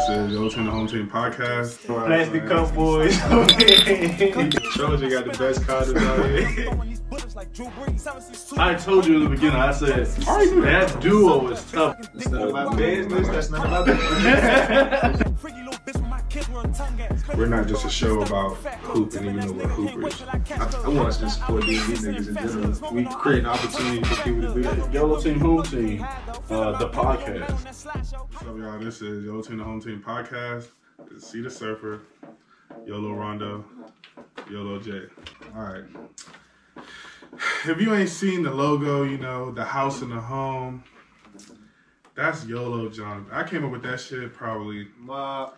This is Yo Team the Home Team podcast. Plastic Cup Boys. Trojan got the best condoms out here. I told you in the beginning, I said, that duo is tough. That's none of my business. That's none of my business. We're not just a show about hooping, even though we're hoopers. I, I want us to support these niggas in general. We create an opportunity for people to do that. YOLO Team Home Team, uh, the podcast. What's up, y'all? This is Yo Team the Home Team podcast. C the Surfer, Yolo Rondo, Yolo J. All right. If you ain't seen the logo, you know, the house and the home, that's YOLO John. I came up with that shit probably My,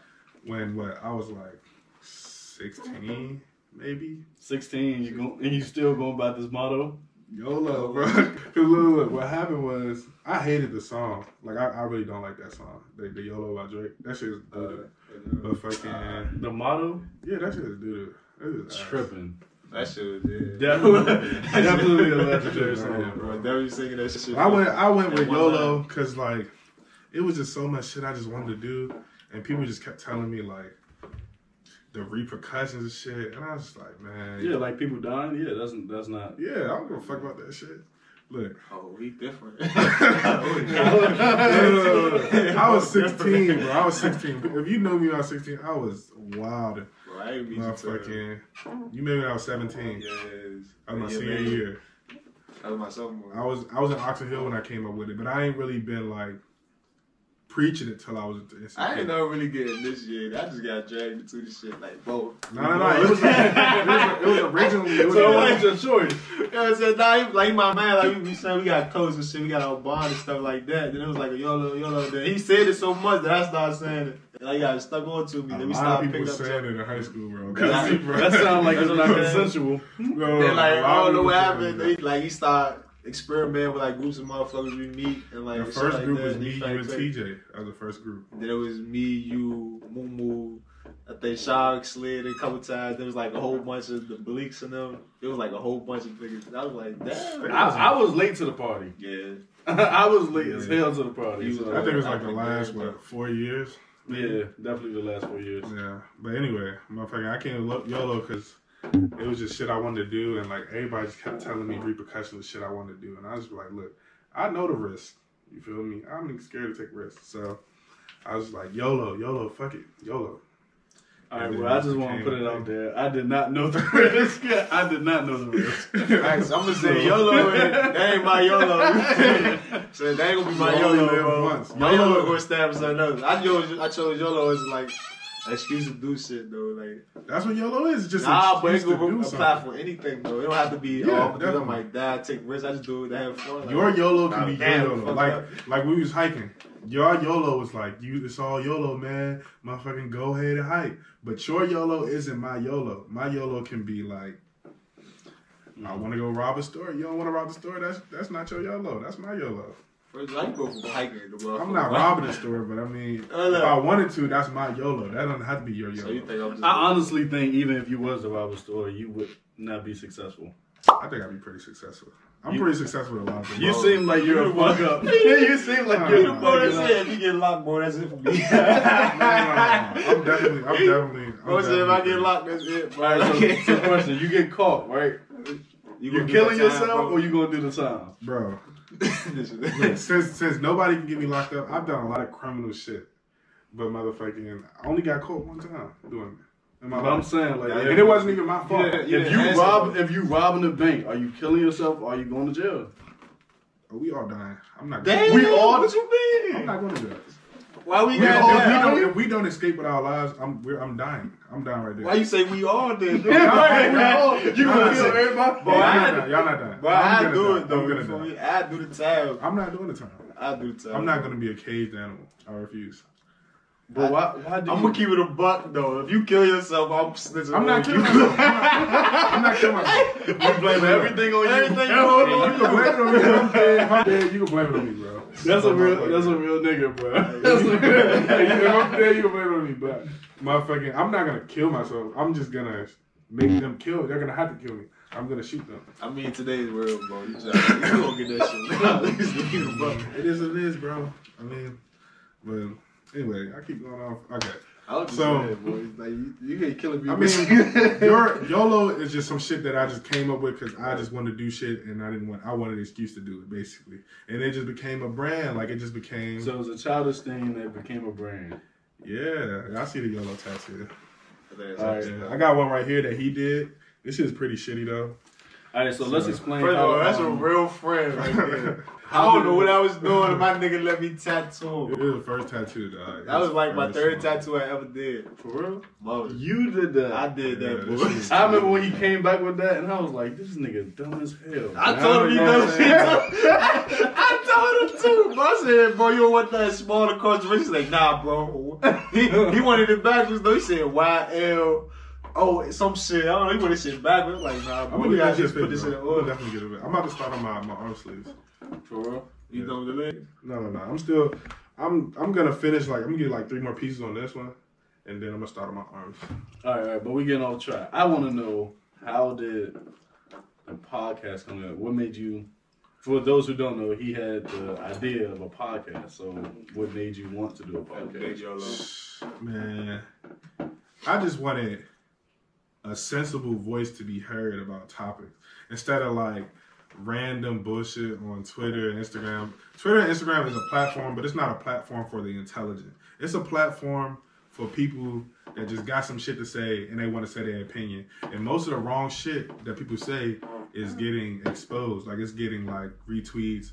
when, what, I was like 16, maybe? 16, you go, and you still going by this motto? YOLO, bro. Cause look, look, what happened was I hated the song. Like I, I really don't like that song. The, the YOLO by Drake. That shit is uh, doo But fucking The motto? yeah, that shit is doo doo. Tripping. that shit was dead. Definitely, definitely a legendary Yeah, song. Bro, definitely singing that shit. I went I went with That one YOLO because like it was just so much shit I just wanted to do, and people just kept telling me like the repercussions and shit, and I was just like, man, Yeah, like people dying. Yeah, that's that's not. yeah, I don't give a fuck about that shit. Look, Oh, we different. I was 16, bro. I was 16. If you know me when I was 16, I was wild. Bro, I ain't meet you you made me when I was 17. Yes. That was my Yeah, senior man. year. That was my sophomore. I was I was in Oxon Hill when I came up with it, but I ain't really been like preaching it till I was. in I ain't never really get initiated. I just got dragged into this shit like both. No, no, no. It was, it was, it was originally. It was, So what was your choice? You know what I'm saying? Nah, he, like my man, like we, we said we got clothes and shit, we got our bond and stuff like that. Then it was like a YOLO, YOLO. Then he said it so much that I started saying it. And I got stuck on to me. a Then we lot of started people picking up saying stuff. it in high school, bro. That- That sounds like it's not what I'm saying. consensual. No, Then like I don't know what happened. that. They, like he started experimenting with like groups of motherfuckers we meet and like The first like group that. was me, you, and clicking. TJ as the first group. Then it was me, you, Moo Moo. I think Shark slid a couple times. There was like a whole bunch of the Bleaks in them. It was like a whole bunch of niggas. I was like, damn. I, I was late to the party. yeah. I was late as hell to the party. You so- I think it was like I the last very what four years. yeah, definitely the last four years. Yeah, but anyway, motherfucker, I can't look YOLO because it was just shit I wanted to do, and like everybody just kept telling me repercussions of shit I wanted to do, and I was like, look, I know the risk. You feel me? I'm scared to take risks, so I was like, YOLO, YOLO, fuck it, YOLO. All right, well, I just want to put it out there. I did not know the risk. I did not know the risk. Alright, so I'm gonna say YOLO. ain't- That ain't my YOLO. so that ain't gonna be my You only YOLO. live bro. once. My YOLO- YOLO gonna establish something else. I chose, I chose YOLO as like an excuse to do shit though. Like That's what YOLO is. Just nah, but it excuse to can do apply something. for anything though. It don't have to be Yeah, oh because I definitely. might die, take risks. I just do it to have fun. Like, Your YOLO can be your YOLO. Like like we was hiking. Your YOLO was like you. It's all YOLO, man. Motherfucking go ahead and hike. But your YOLO isn't my YOLO. My YOLO can be like, I want to go rob a store. You don't want to rob the store. That's that's not your YOLO. That's my YOLO. First, I can go for hiking in the world. I'm not robbing the store, but I mean, no. if I wanted to, that's my YOLO. That doesn't have to be your So you YOLO. think I'm just? I honestly think even if you was to rob a store, you would not be successful. I think I'd be pretty successful. I'm You- pretty successful with a lot of things. You Bro, seem like you're a fuck up. you seem like you're nah, the nah. Bro, that's fuck it. up. If you get locked, bro, that's it for me. No, no, no, no. I'm definitely, I'm definitely. I'm Bro said if I get locked, that's it, bro. All right, so, so question: You get caught, right? You gonna are killing my time, yourself, bro. or you gonna do the time? bro. This since since nobody can get me locked up, I've done a lot of criminal shit. But motherfucking, I only got caught one time doing it. In my But I'm saying, like, Yeah, And it wasn't even my fault. Yeah, if you rob, if you robbing a bank, are you killing yourself, or are you going to jail? Oh, we all dying. I'm not. Damn, Going, We all- what you mean? I'm not going to jail. Why we We got all, if, we don't, if we don't escape with our lives, I'm we're, I'm dying. I'm dying right there. Why you say we all did? Yeah, right, right. You gonna kill nah. everybody? Bro, y'all I- not. Y'all not dying. Bro, I'm I do die. it though. I'm gonna die. me? I do the time. I'm not doing the time. I do the time. I'm not going to be a caged animal. I refuse. But why? Why do I'm you? gonna keep it a buck though. If you kill yourself, I'm snitching. I'm not killing you. myself. I'm not killing myself. You blame everything on you. Everything on no, You can blame it on me. I'm dead, if I'm dead, you can blame it on me, bro. That's a real. That's a real nigga, bro. That's a if. I'm dead, you it on me, but motherfucking, I'm not gonna kill myself. I'm just gonna make them kill. They're gonna have to kill me. I'm gonna shoot them. I mean, today's world, bro. You, just, gonna get that shit. At least keep it a buck. It is what it is, bro. I mean, but Anyway, I keep going off. Okay. I was just So- saying, boy, like you, you ain't killing me. I with- mean, your YOLO is just some shit that I just came up with because I just wanted to do shit and I didn't want. I wanted an excuse to do it basically, and it just became a brand. Like it just became. So it was a childish thing that became a brand. yeah, I see the YOLO tattoo. That's All right. Yeah, I got one right here that he did. This is pretty shitty though. All right, so let's explain. First of all, that's a real friend right there. I don't know what I was doing. My nigga let me tattoo. It was the first tattoo, dog. That was like my third one. tattoo I ever did. For real? Mother. You did that. I did Yeah, that, this boy. I remember when he came back with that, and I was like, "This nigga dumb as hell." I man. told him he You know dumb what shit. I'm saying? I told him too. Bro, I said, bro, you don't want that smaller concentration? He's like, nah, bro. He, he wanted it backwards though. He said YL. Oh, some shit. I don't know. He wanted shit backwards. I'm like, nah, bro, I'm gonna We gotta just put this in bro. the I'm definitely get it. I'm about to start on my, my arm sleeves. For real? You know the leg? No, no, no. I'm still. I'm I'm gonna finish like I'm gonna get like three more pieces on this one, and then I'm gonna start on my arms. All right, all right, but we getting off track. I want to know how did the podcast come up? What made you? For those who don't know, he had the idea of a podcast. So, what made you want to do a podcast? Man, I just wanted a sensible voice to be heard about topics instead of like random bullshit on Twitter and Instagram. Twitter and Instagram is a platform, but it's not a platform for the intelligent. It's a platform for people that just got some shit to say and they want to say their opinion. And most of the wrong shit that people say is getting exposed. Like it's getting like retweets,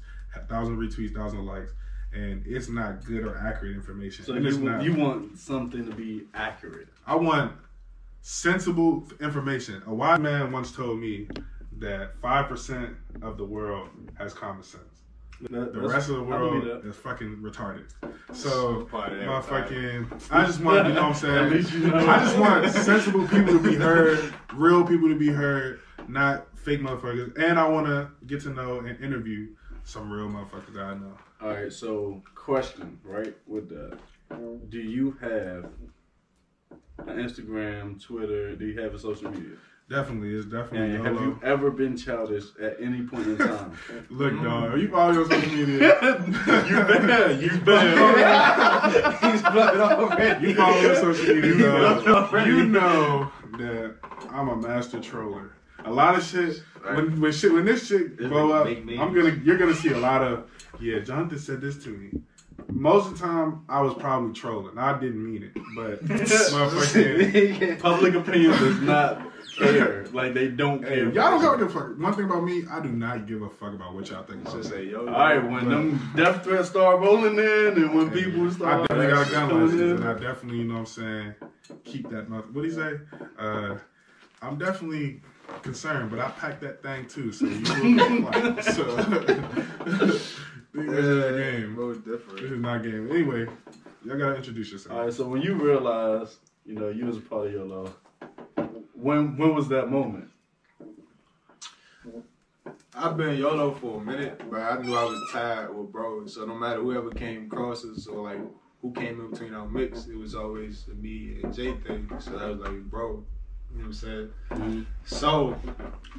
thousand retweets, thousand likes. And it's not good or accurate information. So you, not. you want something to be accurate. I want sensible information. A wise man once told me that five percent of the world has common sense. That- The rest of the world is fucking retarded. So, that motherfucking, I just want, you know what I'm At saying? least you know. I just want sensible people to be heard, real people to be heard, not fake motherfuckers. And I want to get to know and interview some real motherfuckers that I know. All right, so question, right? With that, do you have Instagram, Twitter? Do you have a social media? Definitely, it's definitely And have YOLO. you ever been childish at any point in time? Look, dog, are you follow me on social media? you bet. You bet. He's blood already. You follow on social media, You dog. You know that I'm a master troller. A lot of shit when when shit when this shit blow up. I'm gonna you're gonna see a lot of yeah. Jonathan said this to me. Most of the time, I was probably trolling. I didn't mean it, but motherfucking. Public opinion does not care. Like they don't Hey, care. y'all don't give a fuck. One thing about me, I do not give a fuck about what y'all think about Just say, yo. All right, when them death threats start rolling in, and when Hey, people start, I definitely got a gun coming license, and I definitely, you know what I'm saying, keep that mother. What do you say? Uh, I'm definitely concerned, but I packed that thing too, so you will get flight. So, this is a game. Bro, This is not a game. Anyway, y'all gotta introduce yourself. All right, so when you realized, you know, you was a part of your law, when when was that moment? I've been YOLO for a minute, but I knew I was tired with bro. So no matter whoever came across us or like who came in between our mix, it was always a me and Jay thing. So that was like, bro. You know what I'm saying? Mhm. So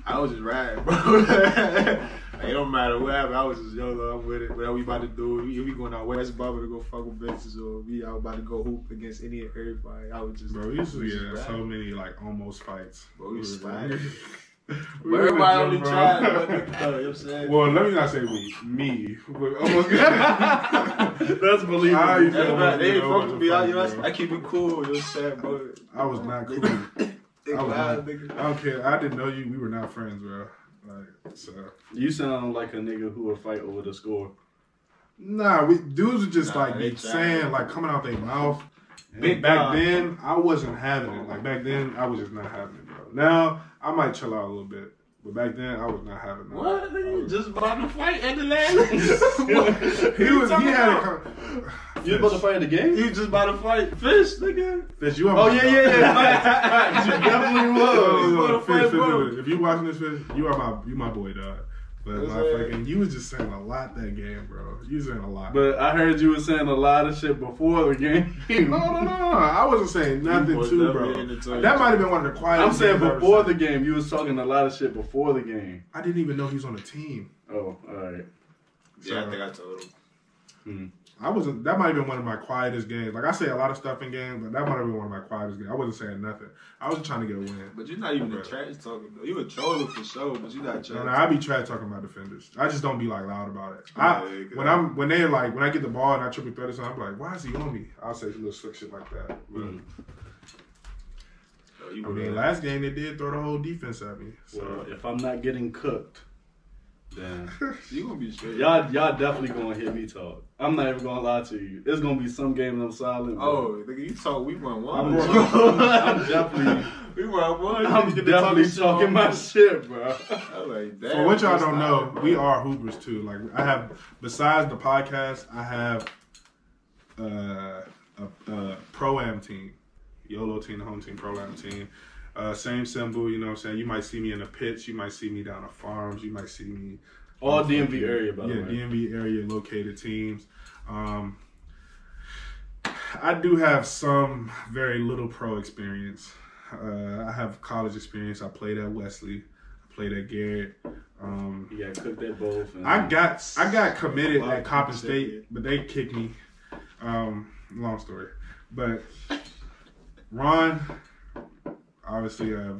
I was just riding, bro. Like, it don't matter what happened. I was just YOLO. I'm with it. Whatever we about to do, we, we going out West Barber to go fuck with bitches, or we out about to go hoop against any and everybody. I was just, Bro, we used to we get in so many like almost fights. Bro, we were- sliding. we But were everybody the only jump, bro. tried, but you know what I'm saying? Well, let me not say we, me. We almost That's believable. I used to- Everybody, they ain't Bro, fuck with me. I, you know. I keep it cool. You know what I'm saying, bro? I was not cool. They I loud, nigga. I don't care. I didn't know you. We were not friends, bro. Like so. You sound like a nigga who would fight over the score. Nah, we dudes were just Nah, like they be tried. saying like coming out their mouth. Big back dog. then, I wasn't having it. Like back then, I was just not having it, bro. Now I might chill out a little bit, but back then I was not having it. What? Nigga, you was- just about to fight at the land? he was. He had a. Con- You about to fight in the game? You just about to fight fish, nigga. Fish, you are Oh my yeah, dog. yeah, yeah. you definitely No, no, was. no, wanna Fish, fight, Fish. Fish, If you watching this, Fish, you are my you my boy, dog. But my sir. fucking, you was just saying a lot that game, bro. You was saying a lot. But I heard you were saying a lot of shit before the game. no, no, no, no. I wasn't saying nothing was too, bro. in the toilet. That might have been one of the quietest. I'm saying things before the game, you was talking a lot of shit before the game. I didn't even know he was on the team. Oh, all right. Yeah, I think I told him. Hmm. I wasn't. That might have been one of my quietest games. Like I say a lot of stuff in games, but that might have been one of my quietest games. I wasn't saying nothing. I was just trying to get a win. But you're not even a trash talker though. You a troller for sure, but you're not trash. no. I be trash talking about defenders. I just don't be like loud about it. I, Yeah, when I'm when they like when I get the ball and I triple threat or something, I'm like, why is he on me? I'll say little slick shit like that. But, Mm. So I mean, last game they did throw the whole defense at me. So Well, if I'm not getting cooked, then you gonna be straight. y'all y'all definitely gonna hear me talk. I'm not even gonna lie to you. It's gonna be some games I'm silent. but Oh, nigga, you talk. We won one. I'm, I'm definitely we won one. I'm You get to definitely shit talking my shit, bro. Like, For damn, what y'all don't know, bro. we are Hoopers too. Like I have, besides the podcast, I have uh, a, a pro am team, YOLO team, the home team, pro am team. Uh, same symbol, you know what I'm saying? You might see me in the pits, you might see me down at farms, you might see me All DMV area, by yeah, the way. DMV area located teams. Um, I do have some very little pro experience. Uh, I have college experience. I played at Wesley. I played at Garrett. Um, You got cooked at both. I got I got committed at Coppin State, but they kicked me. Um, long story, but Ron, obviously, uh,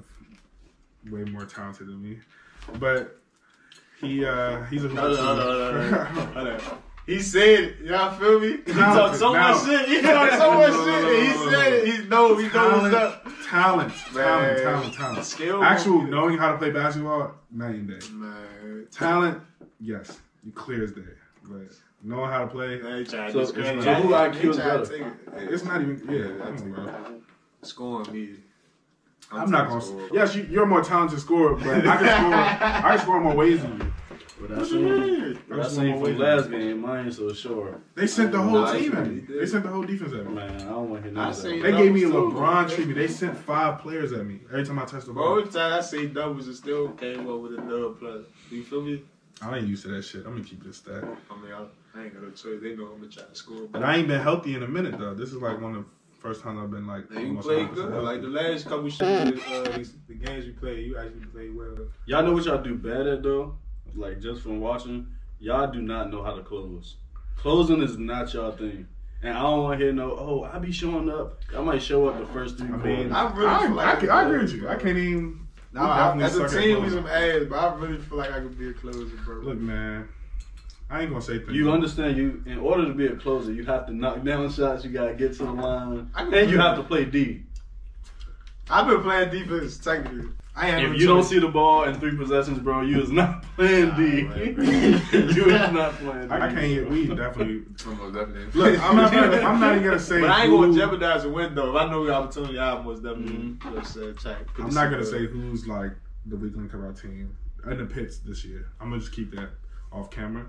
way more talented than me, but he uh, he's a hold on, hold on, hold He said, y'all feel me? He talked so Now- much shit. He talked so much No, no, shit. no, and He no, said no. it. He know. He know what's talent, up. talent, talent, Man. talent, talent. Skill. Actual knowing how to play basketball, night and day. Man. Talent, yes, you clear as day, but knowing how to play, They So- so who. IQ is trying better? it's not even. Yeah, Yeah, come on, bro. Scoring me. I'm not gonna. score. Yes, you, you're a more talented scorer, but I can score. I can score more ways than you. But I What you seen, mean? but I That's seen one way from last game, mine ain't so sure. They sent the whole Nah, team at me. They sent the whole defense at me. Man, I don't want to hear I none of seen that. They gave me a Doubles, too. LeBron treatment. They sent five players at me every time I touched the ball. every time I say doubles, it still came up with a dub plus. You feel me? I ain't used to that shit. I'm gonna keep this stat. I mean, I, I ain't got no choice. They know I'm gonna try to score. But I ain't been healthy in a minute though. This is like one of the first time I've been like. And you almost played good. healthy. Like the last couple shit, uh, the games we played, you actually played well. Y'all know what y'all do bad at though? Like just from watching, y'all do not know how to close. Closing is not y'all thing. And I don't want to hear no, oh, I be showing up. I might show up the first three I mean, I I, really I, feel like can- I agree with you. I can't even. Nah, I, definitely as a team, we some ass, but I really feel like I could be a closer, bro. Look, man. I ain't gonna say things. You understand? You in order to be a closer, you have to knock down shots. You gotta get to the line, I can and you have to play D. I've been playing defense technically. I If no you don't see the ball in three possessions, bro, you is not playing D. Nah, man. you is not playing D. I, I can't get. We definitely. Almost definitely. Look, I'm not. Gonna, I'm not even gonna say. But I ain't who- gonna jeopardize the win though. If I know the opportunity, I almost definitely Mhm. just uh, try. to put I'm not gonna say who's like the weak link of our team in the pits this year. I'm gonna just keep that off camera.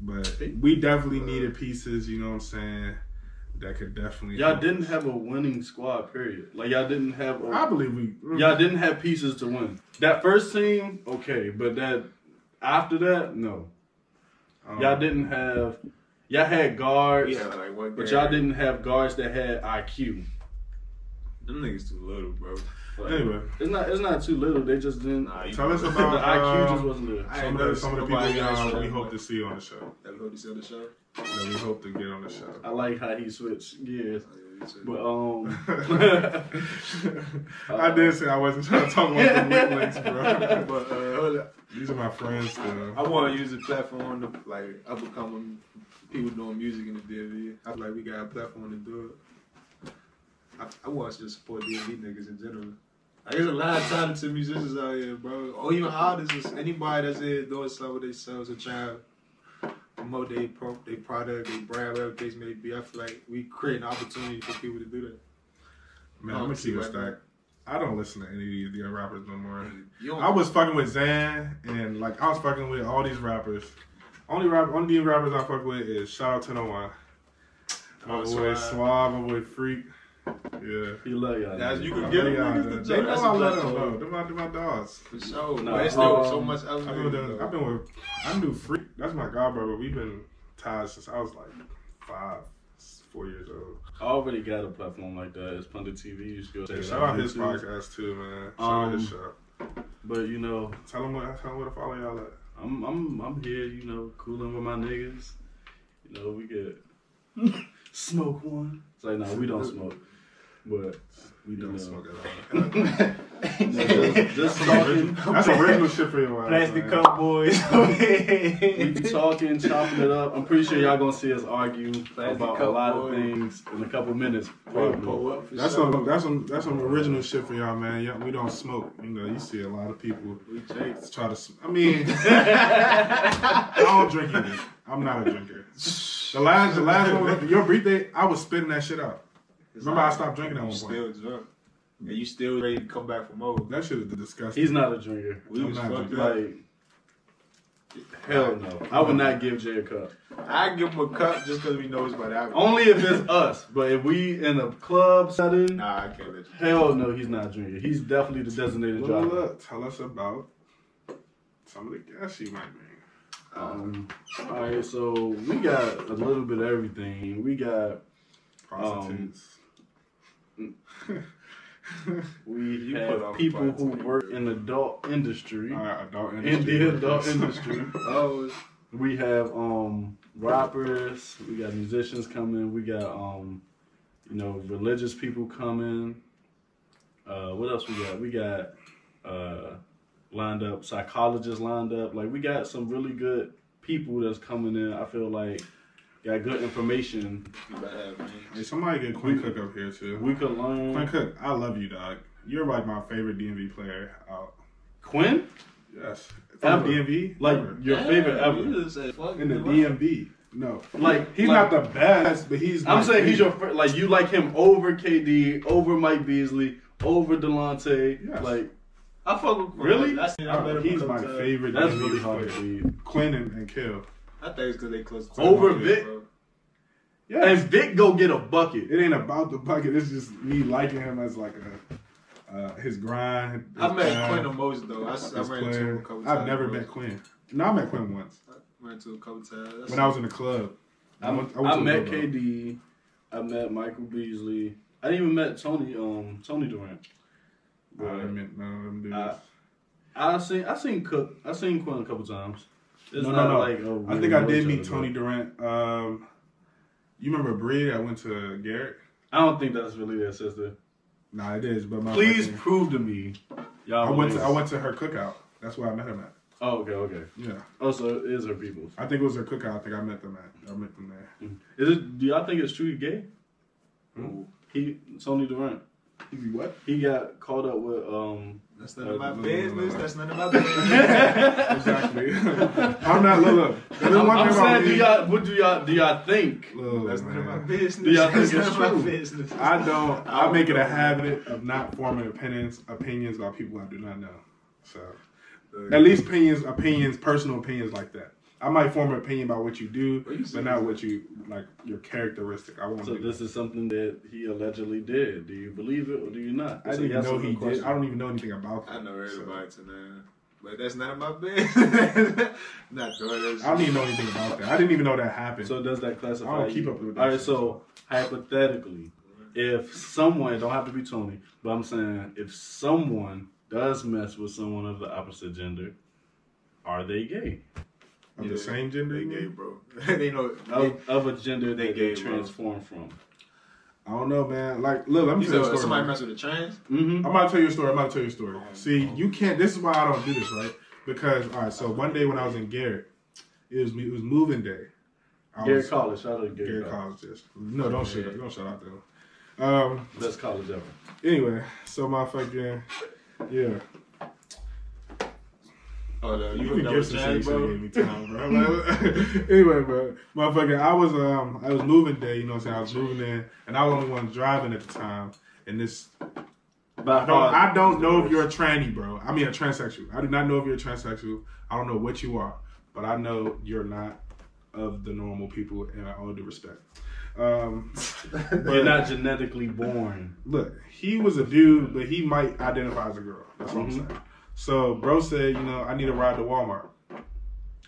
But we definitely needed pieces. You know what I'm saying? That could definitely. Y'all help didn't have a winning squad. Period. Like y'all didn't have. I A, believe we. y'all didn't have pieces to win. That first team, okay, but that after that, no. um, Y'all didn't have. Y'all had guards, We had like one but y'all didn't have guards that had IQ. Them niggas too little, bro. Like, Anyway, it's not. It's not too little. They just didn't. Nah, you Tell us about the IQ um, just wasn't there. I some of the never some of the seen people nobody uh, else we hope that. to see on the show. That hope you see on the show. That we hope to get on the show. I like how he switched gears. Oh, yeah. But um, I did say I wasn't trying to talk about the weak links, bro. But uh. These are my friends still. I want to use the platform to like up and coming people doing music in the DMV. I feel like we got a platform to do it. I, I want us to support DMV niggas in general. There's a lot of talented musicians out here, bro. Or even artists, anybody that's here doing something with themselves or trying to promote their pro, their product, their brand, whatever the case may be. I feel like we create an opportunity for people to do that. Man, I'm gonna see keep it right stack. I don't listen to any of these other rappers no more. I was fucking with Zan and like I was fucking with all these rappers. Only rap, only rappers I fuck with is shout out to No One. My Oh, boy. Suave, my boy Freak. Yeah. he love y'all. That's- you can get them y'all, niggas man. to They know That's I a love them, platform. bro. They're my, my dogs. For sure. Nah, but it's still um, so much else. I've been, with, I've been with, I knew Freak. That's my god brother. We've been tied since I was like five, four years old. I already got a platform like that. It's Pundit TV. You should go check Yeah, shout out. out his YouTube. podcast too, man. Shout out his Um, show. But you know, Tell him what, tell him where to follow y'all at. I'm I'm I'm here. You know, cooling with my niggas. You know, we get Smoke one. It's like, no, we don't smoke. But We don't know. smoke at all. just, just talking, That's original shit for your ass. Plastic man. cup boys. we talking, chopping it up. I'm pretty sure y'all gonna see us argue Plastic about a cup lot of things in a couple minutes. Pull Probably. up for That's sure. some that's some that's some original shit for y'all, man. Yeah, we don't smoke. You know, you see a lot of people We Jakes. try to. s- I mean, I don't drink either. I'm not a drinker. The last the last one, your birthday, I was spitting that shit out. Remember, I stopped drinking at You one point. still drunk. And you still ready to come back for more. That shit is disgusting. He's not a drinker. We I'm was not fucked up. Like, hell no. I would not give Jay a cup. I give him a cup just because we know it's about to happen. Only if it's us. But if we in a club setting, Nah, I can't let you. hell no, he's not drinking. He's definitely the designated Well, driver. look, tell us about some of the gas you might bring. Um, all right, so we got a little bit of everything. We got Prostitutes. We You have people who work in adult industry. Right, adult In the adult industry. Oh, We have um rappers, we got musicians coming, we got um you know, religious people coming. Uh what else we got? We got uh lined up, psychologists lined up. Like we got some really good people that's coming in. I feel like got good information. you better. Hey, somebody get Quinn Cook up here too. We could learn Quinn Cook, I love you, dog. You're like my favorite DMV player out. Quinn? Yes. Ever. From DMV? Like Ever. your favorite ever. You just said, fuck in the it. DMV. No. Like He's like- not the best, but he's I'm my saying he's your favorite. fir- like you like him over KD, over Mike Beasley, over Delonte. Yes. Like I fuck with Quinn. Really? I seen I Oh, he's my favorite that's DMV really hard to player. Quinn and, and Kill. I think it's because they close. Over to Vic? Bro. Yeah. And Vic go get a bucket. It ain't about the bucket. It's just me liking him as like a uh, his grind. His I met grind, Quinn the most though. I, I ran into him a couple times. I've never bro. met Quinn. No, I met Quinn once I ran into him a couple times. That's when I was in the club. I, went- I, went to met. KD. I met Michael Beasley. I didn't even met Tony. Um, Tony Durant. I didn't meet none of them dudes. Uh, I seen I seen Cook. I seen Quinn a couple times. It's No, no, not no. like I think I did meet Tony Durant. Um, you remember Bree? I went to Garrett. I don't think that's really their sister. Nah, it is. But my Please prove to me. Y'all I went to I went to her cookout. That's where I met him at. Oh, okay, okay. Yeah, Oh, so it is her people's. I think it was her cookout. I think I met them at. I met them there. Is it? Do y'all think it's true he gay? Hmm? He Tony Durant. You what? He got caught up with um. That's none of my Uh, business. That's none of my business. Exactly. I'm not. Look, look. There's I'm, one I'm thing about saying, do y'all? What do y'all? Do y'all think? Look, That's none of my business. Do y'all think That's it's none of my true? business. I don't. I don't make it a habit of not forming opinions opinions about people I do not know. So at least opinions, opinions, personal opinions like that. I might form an opinion about what you do, you but not what you like your characteristic. I won't. So do this that. is something that he allegedly did. Do you believe it or do you not? I It's a didn't even know or no he did. I don't even know anything about. I that, know so everybody tonight. But that's none of my business. Not doing that. I don't even know anything about that. I didn't even know that happened. So does that classify? I don't keep you? up with that All right. So hypothetically, if someone don't have to be Tony, but I'm saying if someone does mess with someone of the opposite gender, are they gay? Of Yeah. the same gender. They you gay, bro. they know. Of, of a gender They that gay, they bro. transform from. I don't know, man. Like, look, let me You tell you a story. somebody man. mess with a trans? Mm-hmm. I'm about to tell you a story. I'm about to tell you a story. See, you can't. This is why I don't do this, right? Because all right. So one day when I was in Garrett, it was it was moving day. I Garrett was, College. Shout out to Garrett, Garrett College. College. Just no, don't shut up. Don't shout out though. Um. Best college ever. Anyway, so my fucking yeah. Oh, no. You You can up give some trans, shit. You bro? gave me time, bro. Like, anyway, bro, motherfucker, I was um I was moving day. You know what I'm saying? I was moving in, and I was the only one driving at the time. And this By I don't, I don't know if you're a tranny, bro. I mean a transsexual. I do not know if you're a transsexual. I don't know what you are, but I know you're not of the normal people and I all due respect. Um, You're not genetically born. look, he was a dude, but he might identify as a girl. That's what Mhm. I'm saying. So, bro said, you know, I need a ride to Walmart.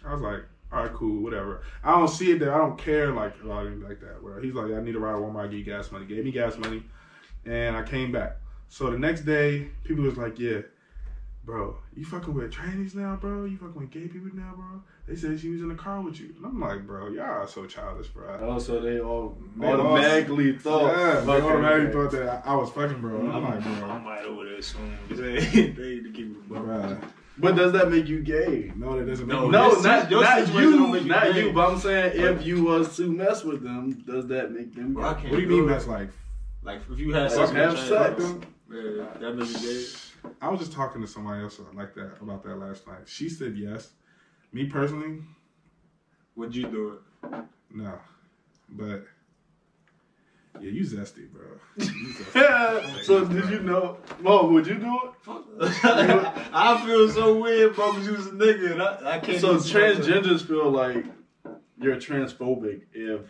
I was like, all right, cool, whatever. I don't see it there. I don't care like like that. Where he's like, I need a ride to Walmart. Give you gas money. Gave me gas money, and I came back. So the next day, people was like, yeah, bro, you fucking with trannies now, bro? You fucking with gay people now, bro? They said she was in the car with you. And I'm like, bro, y'all are so childish, bro. Oh, also, they all They all- automatically thought. yeah, they automatically okay. thought that I, I was fucking, bro. I'm mm-hmm. like, bro, I bro, might over there soon. They they to keep it a bro. But does that make you gay? No, that doesn't make No, me No, this- not, your not you, you not gay. you. But I'm saying if you was to mess with them, does that make them Bro, gay? can't What do you mean it. that's like? Like if you had Like, sex have with sex. trans, Yeah, that makes you gay. I was just talking to somebody else like that about that last night. She said yes. Me personally, Would you do it? no. But yeah, you zesty, bro. You zesty. so did you know? Well, would you do it? I feel so weird, bro, because you was a nigga and I, I can't. So even see transgenders feel like you're transphobic if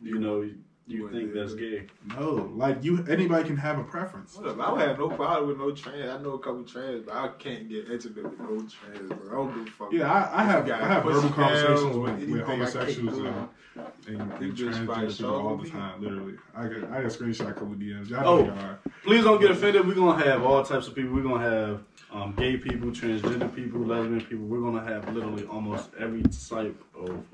you know you You think that's gay. no, like you, anybody can have a preference. Whatever. I would have no problem with no trans. I know a couple trans, but I can't get intimate with no trans, bro. I don't give a fuck. Yeah, I, I have If I have verbal conversations with, anything, with homosexuals do and, and, and You transgender people all the time. Literally, I get I get screenshot a couple DMs. Y'all Oh. y'all. Please don't get offended. We're gonna have all types of people. We're gonna have um, gay people, transgender people, lesbian people. We're gonna have literally almost every type of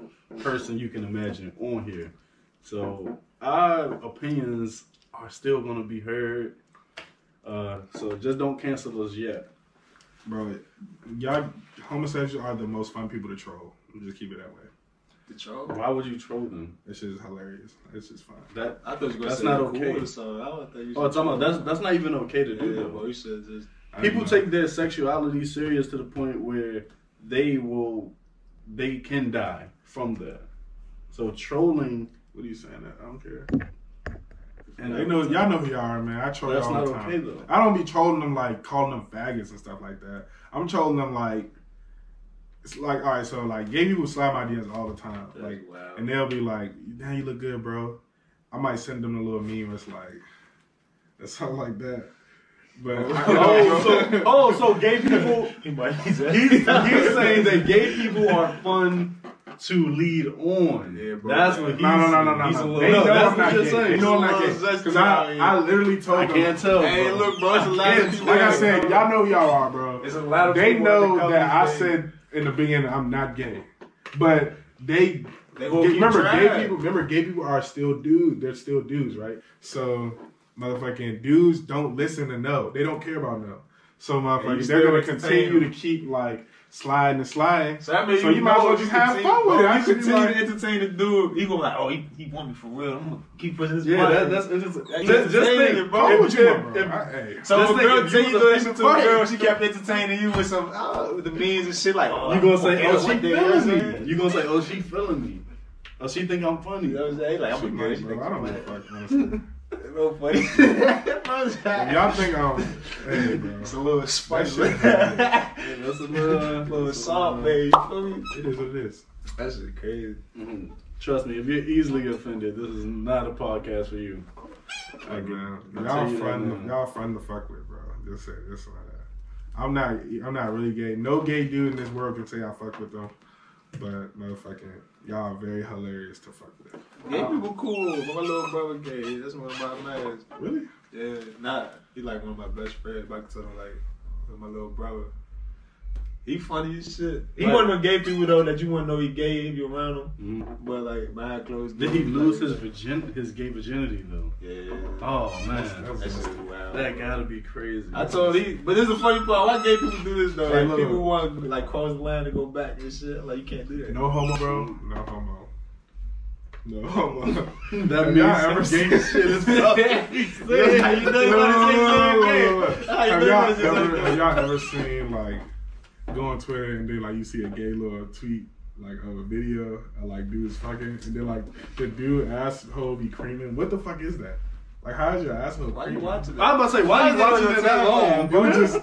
person you can imagine on here. So our opinions are still gonna be heard. Uh, so just don't cancel us yet. bro. Y'all homosexuals are the most fun people to troll. Just keep it that way. The troll? Why would you troll them? It's just hilarious. It's just fun. That I thought you were gonna That's say not cool okay. or something. I don't you oh, talking about that's that's not even okay to do Yeah, though. bro. You said just. People take their sexuality serious to the point where they will, they can die from that. So trolling, What are you saying? That I don't care. and They know y'all know who y'all are, man. I troll That's y'all all not the time. okay, though. I don't be trolling them like calling them faggots and stuff like that. I'm trolling them like it's like all right. So like gay people slide ideas all the time, That's like, wild. and they'll be like, "Damn, you look good, bro." I might send them a little meme. It's like, it's something like that. But oh, oh so oh, so gay people. He might. He's He's, he's saying that gay people are fun to lead on. Yeah, bro. That's what he's no, no, no, no, no, He's no. a little- They no, know that's I'm what you're saying. They know I'm not gay because I. I literally told I them. can't tell. Hey, bro. look, bro. It's a lot of people. Like I said, y'all know y'all are, bro. It's a lot of They people know that I said in the beginning I'm not gay, but they. They remember, gay people. Remember, gay people are still dudes. They're still dudes, right? So, motherfucking dudes don't listen to no. They don't care about no. So, you they're gonna continue to keep like sliding and sliding. So that means So you might as well just have fun with it. I You continue like- to entertain the dude. He gonna be like, oh, he, he want me for real. I'm gonna keep pushing this. Yeah, button. that, that's Just, just entertaining, think, bro. If, you, if- if- hey. So Just if a girl tell you you was to a girl, she kept entertaining you with some uh, with the memes and shit like, oh, you gonna say, oh, she one day, you know what I'm feeling me. You gonna say, oh, she feeling me. Oh, she think I'm funny. You know what I'm saying? Like, I'm a girl. She I don't give a fuck, honestly. Real funny. If y'all think I'm, hey, bro, It's a little spicy. shit- a Yeah, that's a little, little that's salt, little- man. You feel me? it is what it is. That's just crazy. Mhm. Trust me, if you're easily offended, this is not a podcast for you. Hey, man, y'all tell you that fun, y'all fun to fuck with, bro. Just say this like that. I'm not, I'm not really gay. No gay dude in this world can say I fuck with them, but motherfucking, y'all are very hilarious to fuck with. Gay people cool. My little brother gay. That's one of my mans. Really? Yeah, not he like one of my best friends. But I can tell him like with my little brother. He funny as shit. He Right. one of them gay people though that you wouldn't know he gay if you around him. Mhm. But like behind closed Did doors, he lose like, his virgin his gay virginity though? Yeah. Oh man, That's- That shit wild. that gotta be crazy. I told he, but this is the funny part. Why gay people do this though? Hey, Like look. people want to like cross the line to go back and shit. Like you can't do that. No homo, bro. No homo. No homo. Uh, that Have means y'all ever gay seen- shit you you. How you Have you y'all ever, have y'all ever seen like go on Twitter and then like you see a gay little tweet like of a video of like dudes fucking and then like the dude asshole be creaming? What the fuck is that? Like how is your asshole Why you creaming? watching I'm about to say, why are you Why watching it that long? bro? You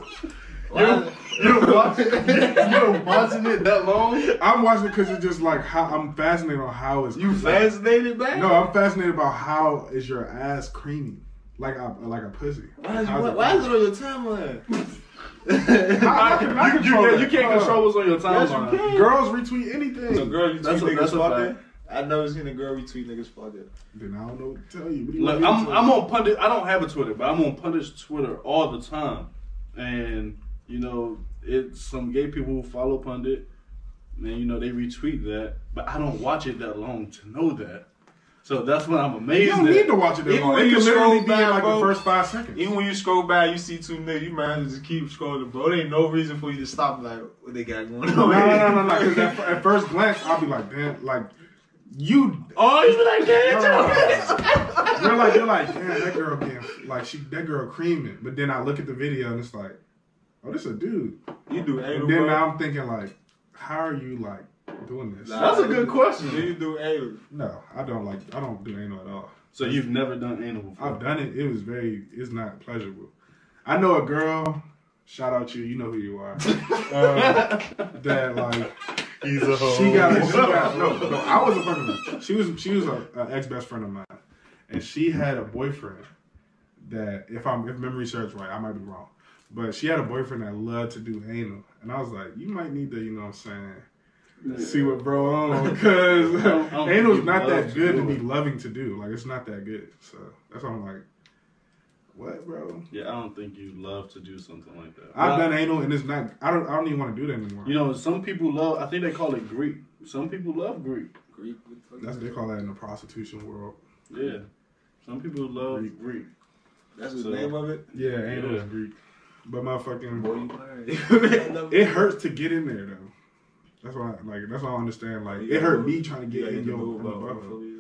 just Why- You're watching, you're watching it that long? I'm watching it because it's just like how I'm fascinated on how it's You fascinated, man? No, I'm fascinated about how is your ass creamy like a like a pussy. Why is, why, it why is it on your timeline? How- I can- I You, control yeah, that. you can't control what's on your Yes, you timeline. can. Girls retweet anything. So girl, you That's tweet a- niggas that's a fucking? fact. I've never seen a girl retweet niggas fucking. Then I don't know what to tell you. What do you Look, I'm I'm on pundit. I don't have a Twitter, but I'm on punish Twitter all the time, and you know it's some gay people who follow Pundit, and you know they retweet that, but I don't watch it that long to know that. So that's what I'm amazed You don't at. need to watch it that Even long. It can literally be in back, like bro, the first five seconds. Even when you scroll by, you see two niggas, you might as well just keep scrolling, bro. There ain't no reason for you to stop like what they got going on. no, no, no, no, no. Because at, at first glance, I'll be like, damn, like you. Oh, you be like, No, damn, no, no. You're like, you're like, damn, that girl getting like she, that girl creaming. But then I look at the video and it's like, oh, this a dude. You do anal, And then bro. now I'm thinking like, how are you like doing this? Nah, That's a good question. Do you do anal? No, I don't like. I don't do anal at all. So you've never done anal before? I've done it. It was very. It's not pleasurable. I know a girl. Shout out to you. You know who you are. Uh, that like He's a hoe. she got. She got no, no. I wasn't fucking her. She was. She was a, a ex best friend of mine, and she had a boyfriend that, if I'm if memory serves right, I might be wrong, but she had a boyfriend that loved to do anal, and I was like, you might need to, you know, what I'm saying. See what bro on because I don't- anal's not that loves to good to be loving to do. Like it's not that good. So that's why I'm like, what, bro? Yeah, I don't think you love to do something like that. I've But, done anal and it's not. I don't. I don't even want to do that anymore. You know, some people love. I think they call it Greek. Some people love Greek. Greek, what the fuck that's what they call that in the prostitution world. Yeah. Some people love Greek. Greek. that? That's the So- name of it. Yeah, anal Yeah. is Greek. But my fucking Boy, you learn. it hurts to get in there though. That's why, like, that's why I understand. Like, it hurt me trying to get gotta in your the in move the out, butthole. bro.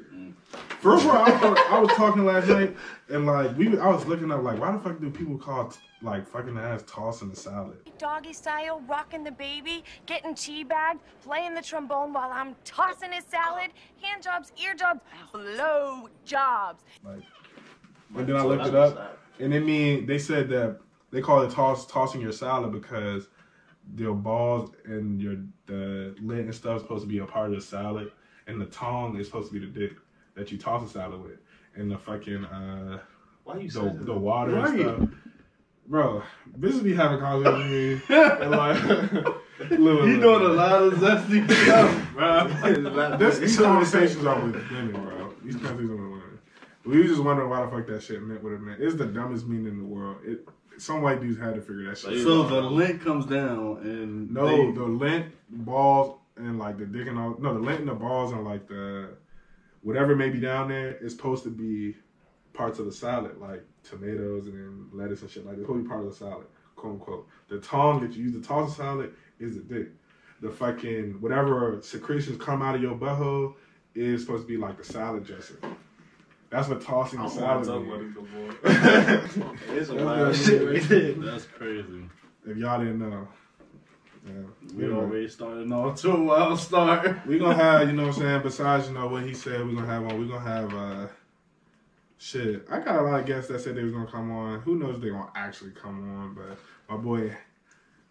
For real, I, was, I was talking last night, and like we, I was looking up like, why the fuck do people call like fucking ass tossing the salad? Doggy style, rocking the baby, getting teabagged, playing the trombone while I'm tossing his salad, hand jobs, ear jobs, blow jobs. Like, and then I looked it up, and they mean they said that they call it toss tossing your salad because your balls and your the lint and stuff is supposed to be a part of the salad, and the tongue is supposed to be the dick that you toss the salad with, and the fucking uh Why you the, saying the that? water Right. and stuff. Bro, this is be having conversations with me. and like, little, You doing a lot of zesty stuff, bro. This, these conversations are with women, bro. These conversations are with women. We was just wondering why the fuck that shit meant what it meant. It's the dumbest meaning in the world. It, some white dudes had to figure that shit. out. So the lint comes down and No, they- the lint, balls, and like the dick and all. No, the lint and the balls and like the whatever may be down there is supposed to be parts of the salad, like tomatoes and lettuce and shit like that. It's be part of the salad, quote unquote. The tongue that you use to toss the salad is the dick. The fucking whatever secretions come out of your butthole is supposed to be like the salad dressing. That's what tossing I the salad to talk means. about it no more. It's a That's wild shit right is. That's crazy. If y'all didn't know. Yeah. We Anyway. already started off to a wild start. We gonna have, you know what I'm saying, besides, you know, what he said, we're gonna have on, we're gonna have, uh, shit. I got a lot of guests that said they was gonna come on. Who knows if they gonna actually come on, but my boy,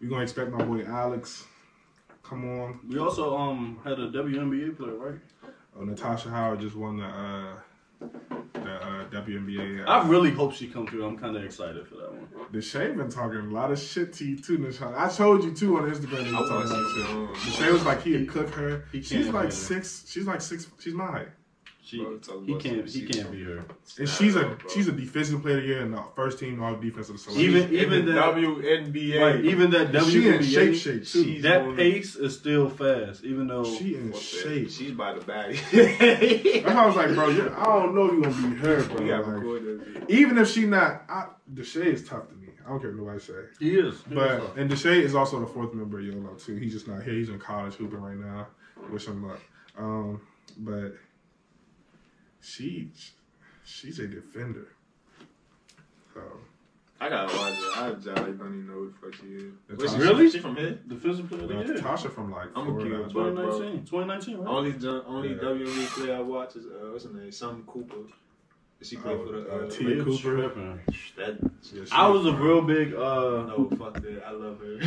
we gonna expect my boy Alex come on. We also um had a WNBA player, right? Oh, Natasha Howard just won the, uh, the, uh, WNBA. Uh, I really hope she comes through. I'm kind of excited for that one. the Shay been talking a lot of shit to you too, Natasha. I told you too on Instagram. Was talking about shit. The Shay was like he'd cook her. He She's like six. She's like six. She's my height. She Bro, he can't he can't be her. And she's a Bro. she's a defensive player of the year and the first team all defensive selection. Even even the that WNBA. like even that she in WNBA shape shape too. She's that on- pace is still fast. Even though she in Fuck that. shape. She's by the bag. That's I was like, bro, you I don't know if you gonna be her, bro. We Like, record that. even if she not, I, Deshae is tough to me. I don't care what nobody say. he is, He But tough. and Deshae is also the fourth member of YOLO too. He's just not here. He's in college hooping right now. Wish him luck. Um, but she she's a defender. So I gotta watch it. I Jolly don't even know who the fuck she is. That's she from? Really? She from here? defensive player of the year. Tasha from like I'm Florida. 2019, 2019, right? Only jo- only Yeah. WNBA player I watch is uh, what's her name? Some Cooper. Is she played Oh, for the uh, uh, Tia Cooper. tripping. that. Yeah, I was a real big uh No, fuck that. I love her.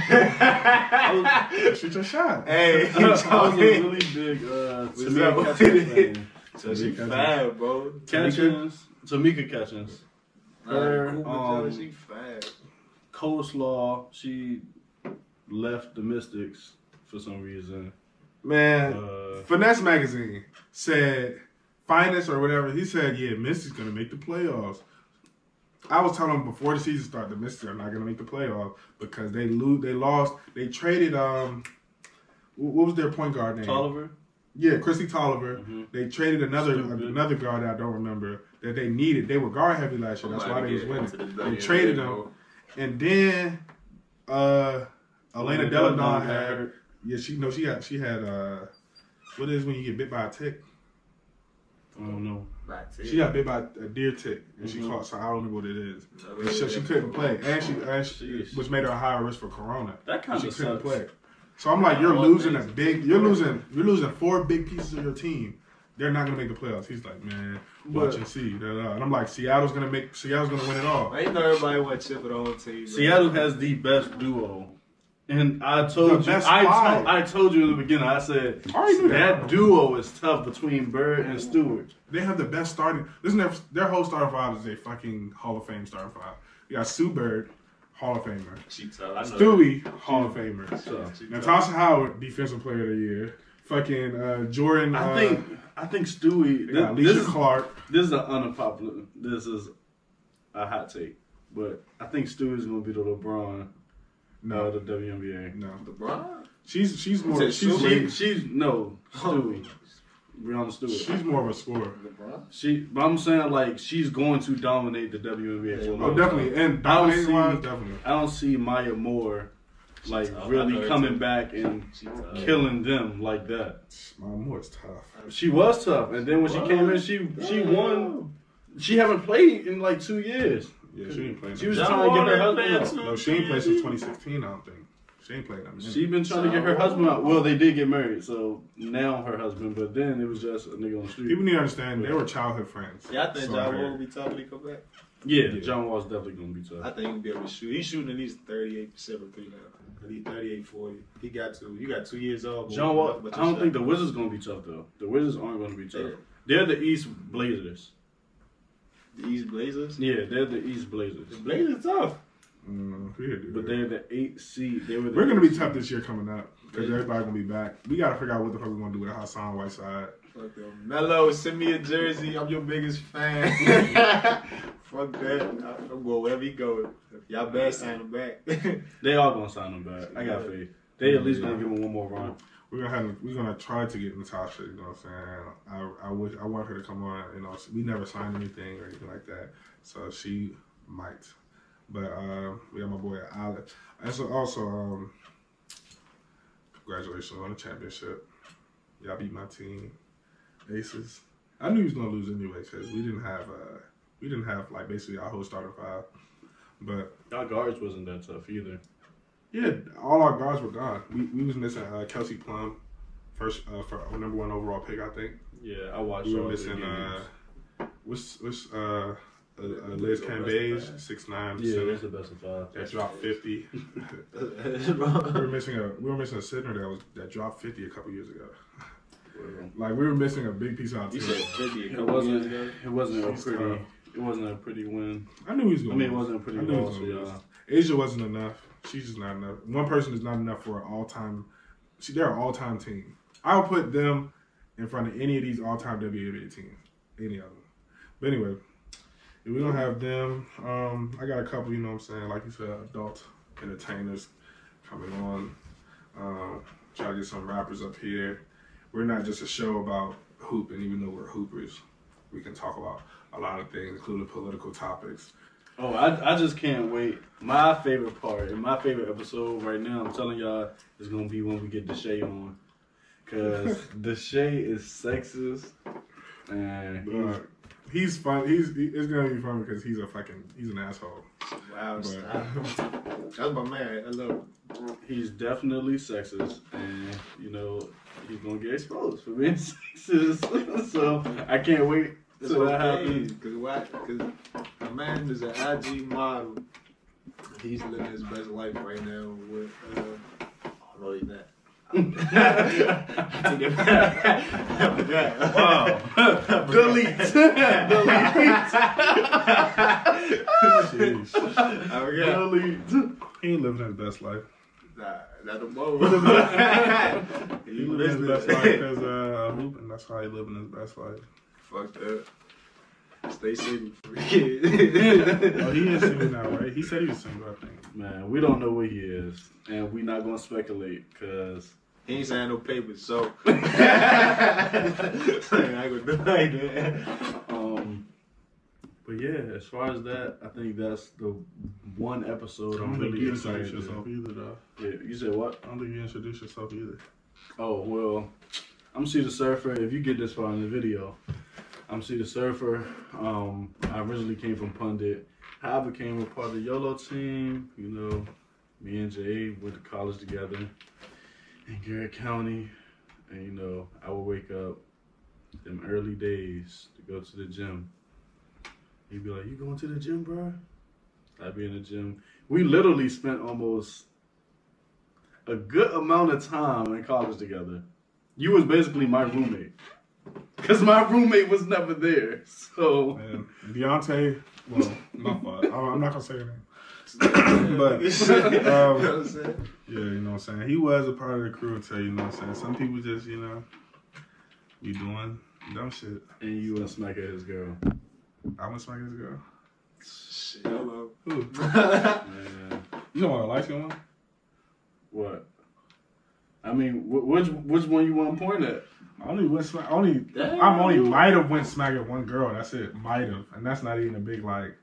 Shoot your shot. hey, I was a Charlie. really big uh Was that Tamika what Catchings fan. So she Tamika fat, bro. Catchings, Tamika Catchings. Her, Cooper, um, she fat. Coleslaw, she left the Mystics for some reason. Man, Uh, Finesse Magazine said, Finest or whatever, he said, yeah, Misty's going to make the playoffs. I was telling them before the season started, the Mystics are not going to make the playoffs because they lose. They lost. They traded. Um, what was their point guard name? Toliver. Yeah, Kristi Toliver. Mhm. They traded another Stupid. another guard that I don't remember that they needed. They were guard heavy last year. That's why they was winning. They traded them, and then uh, Elena Delle Donne had. Yeah, she no, she had she had uh, what is when you get bit by a tick? I don't know. She got bit by a deer tick, and she Mhm. caught. So I don't know what it is. And so she couldn't play, and she, and she which made her a higher risk for corona. That kind She of couldn't sucks. play. So I'm like, you're Well, losing a big. You're losing. You're losing four big pieces of your team. They're not gonna make the playoffs. He's like, man, watch But- and see. Da, da. And I'm like, Seattle's gonna make. Seattle's gonna win it all. I ain't know everybody want chip for the whole team. Seattle has the best duo. And I told The you, I, to, I told you in the beginning. I said I that that. duo is tough between Bird and Stewart. They have the best starting. Listen, their their whole starting five is a fucking Hall of Fame starting five. You got Sue Bird, Hall of Famer. She tough. Stewie, Hall of Famer. So She tough. Natasha Howard, Defensive Player of the Year. Fucking uh, Jordan. I uh, think I think Stewie. they got This, Alicia this is Clark. this is an unpopular. This is a hot take, but I think Stewie's gonna be the LeBron No, of the WNBA. no. LeBron. She's she's more Is she's She, she's no Stewie. Breanna Stewart. she's more of a scorer. LeBron. She, but I'm saying like she's going to dominate the WNBA. for Oh, definitely. And I don't dominating see- wise, definitely. I don't see Maya Moore like tough. Really coming too. back and She killing them like that. Maya Moore's tough. She was tough, and then when she came in, she she won. She haven't played in like two years. Yeah, she ain't playing. She was trying to get her John Wall ain't husband. No, she ain't played since 2016. I don't think. She ain't played that minute. She been trying to get her husband out. Well, they did get married, so now her husband. But then it was just a nigga on the street. People need to understand they were childhood friends. Yeah, I think So, John. Wall will be tough when he come back. yeah, Yeah. John Wall's definitely gonna be tough. I think he'll be able to shoot. He's shooting at least 38% from three now. At least 38, 40. He got to. You got two years old. John Wall. I don't think the Wizards gonna be tough though. The Wizards aren't gonna be tough. They're the East Blazers. The East Blazers. Yeah, they're the East Blazers. The Blazers tough. Mm, we could do But they're the eight seed. They were. The We're gonna be eight tough this year coming up because everybody gonna be back. We gotta figure out what the fuck we're gonna do with Hassan Whiteside. Fuck them. Melo, send me a jersey. I'm your biggest fan. Fuck that. I'm going wherever he goes. Y'all bad, sign him back. They all gonna sign him back. I got faith. They at least gonna give him one more run. We're gonna have we're gonna try to get Natasha. You know what I'm saying? I I wish I want her to come on. You know, we never signed anything or anything like that, so she might. But uh, we got my boy Alex. And so also, um, congratulations on the championship. Y'all beat my team, Aces. I knew he was gonna lose anyway because we didn't have uh we didn't have like basically our whole starting five. But Our guards wasn't that tough either. yeah, all our guards were gone. We we was missing uh, Kelsey Plum, first uh, for number one overall pick, I think. Yeah, I watched. We were missing uh, what's what's uh, uh, uh Liz Cambage, six nine, yeah, center. that's the best of five. that dropped fifty. we were missing a we were missing a center that was that dropped fifty a couple years ago. Like we were missing a big piece of our team. said 50 a It wasn't. It wasn't a pretty. It wasn't a pretty win. I knew he was going. I going. mean, it wasn't a pretty I was loss. Yeah. A'ja wasn't enough. She's just not enough. One person is not enough for an all time. See, they're an all time team. I'll put them in front of any of these all time WNBA teams. Any of them. But anyway, if we don't have them, um, I got a couple. You know what I'm saying? Like you said, adult entertainers coming on. Um, try to get some rappers up here. We're not just a show about hooping, even though we're hoopers. We can talk about a lot of things, including political topics. Oh, I, I just can't wait. My favorite part and my favorite episode right now, I'm telling y'all, is gonna be when we get Deshae on, cause Deshae is sexist, and Uh, he's fun. He's he, it's gonna be fun because he's a fucking he's an asshole. Wow, But- That's my man. I love him. he's definitely sexist, and you know he's gonna get exposed for being sexist. so I can't wait It's till that okay, happens. Cause why? Cause a man is an IG model. He's living his best life right now with. Uh, oh, no, he's not. Take it back. Wow. Delete. Jeez. I forgot. Delete. he ain't living his best life. Nah, not the moment. He he living his best life it. because uh, hooping. That's how he living his best life. Fuck that. Stay single for Oh, kid. he is single now, right? He said he was single, I think. Man, we don't know where he is, and we not gonna speculate because He ain't signed no papers, so I ain't gonna that. Um, but yeah, as far as that, I think that's the one episode I I'm don't think really you excited. introduced to- yourself either, though. Yeah, you said what? I don't think you introduced yourself either. Oh well, I'm C the Surfer. If you get this far in the video, I'm the Surfer. Um, I originally came from Pundit. I became a part of the YOLO team. You know, me and Jay went to college together in Garrett County, and you know, I would wake up them early days to go to the gym. He'd be like, "You going to the gym, bro?" I'd be in the gym. We literally spent almost a good amount of time in college together. You was basically my roommate. Cause my roommate was never there. So And Deontay, well, my fault. I- I'm not gonna say her name. but you know um, yeah, you know what I'm saying. He was a part of the crew until you know what I'm saying. Some people just, you know, be doing dumb shit. and you and smack at his girl. I went smacking his girl. Shit, hello. Who? Man, You don't want a light skin one? what? I mean, which which one you want to point at? I only went smack. Only Damn. I'm only might have went smack at one girl. That's it. Might have, and that's not even a big like.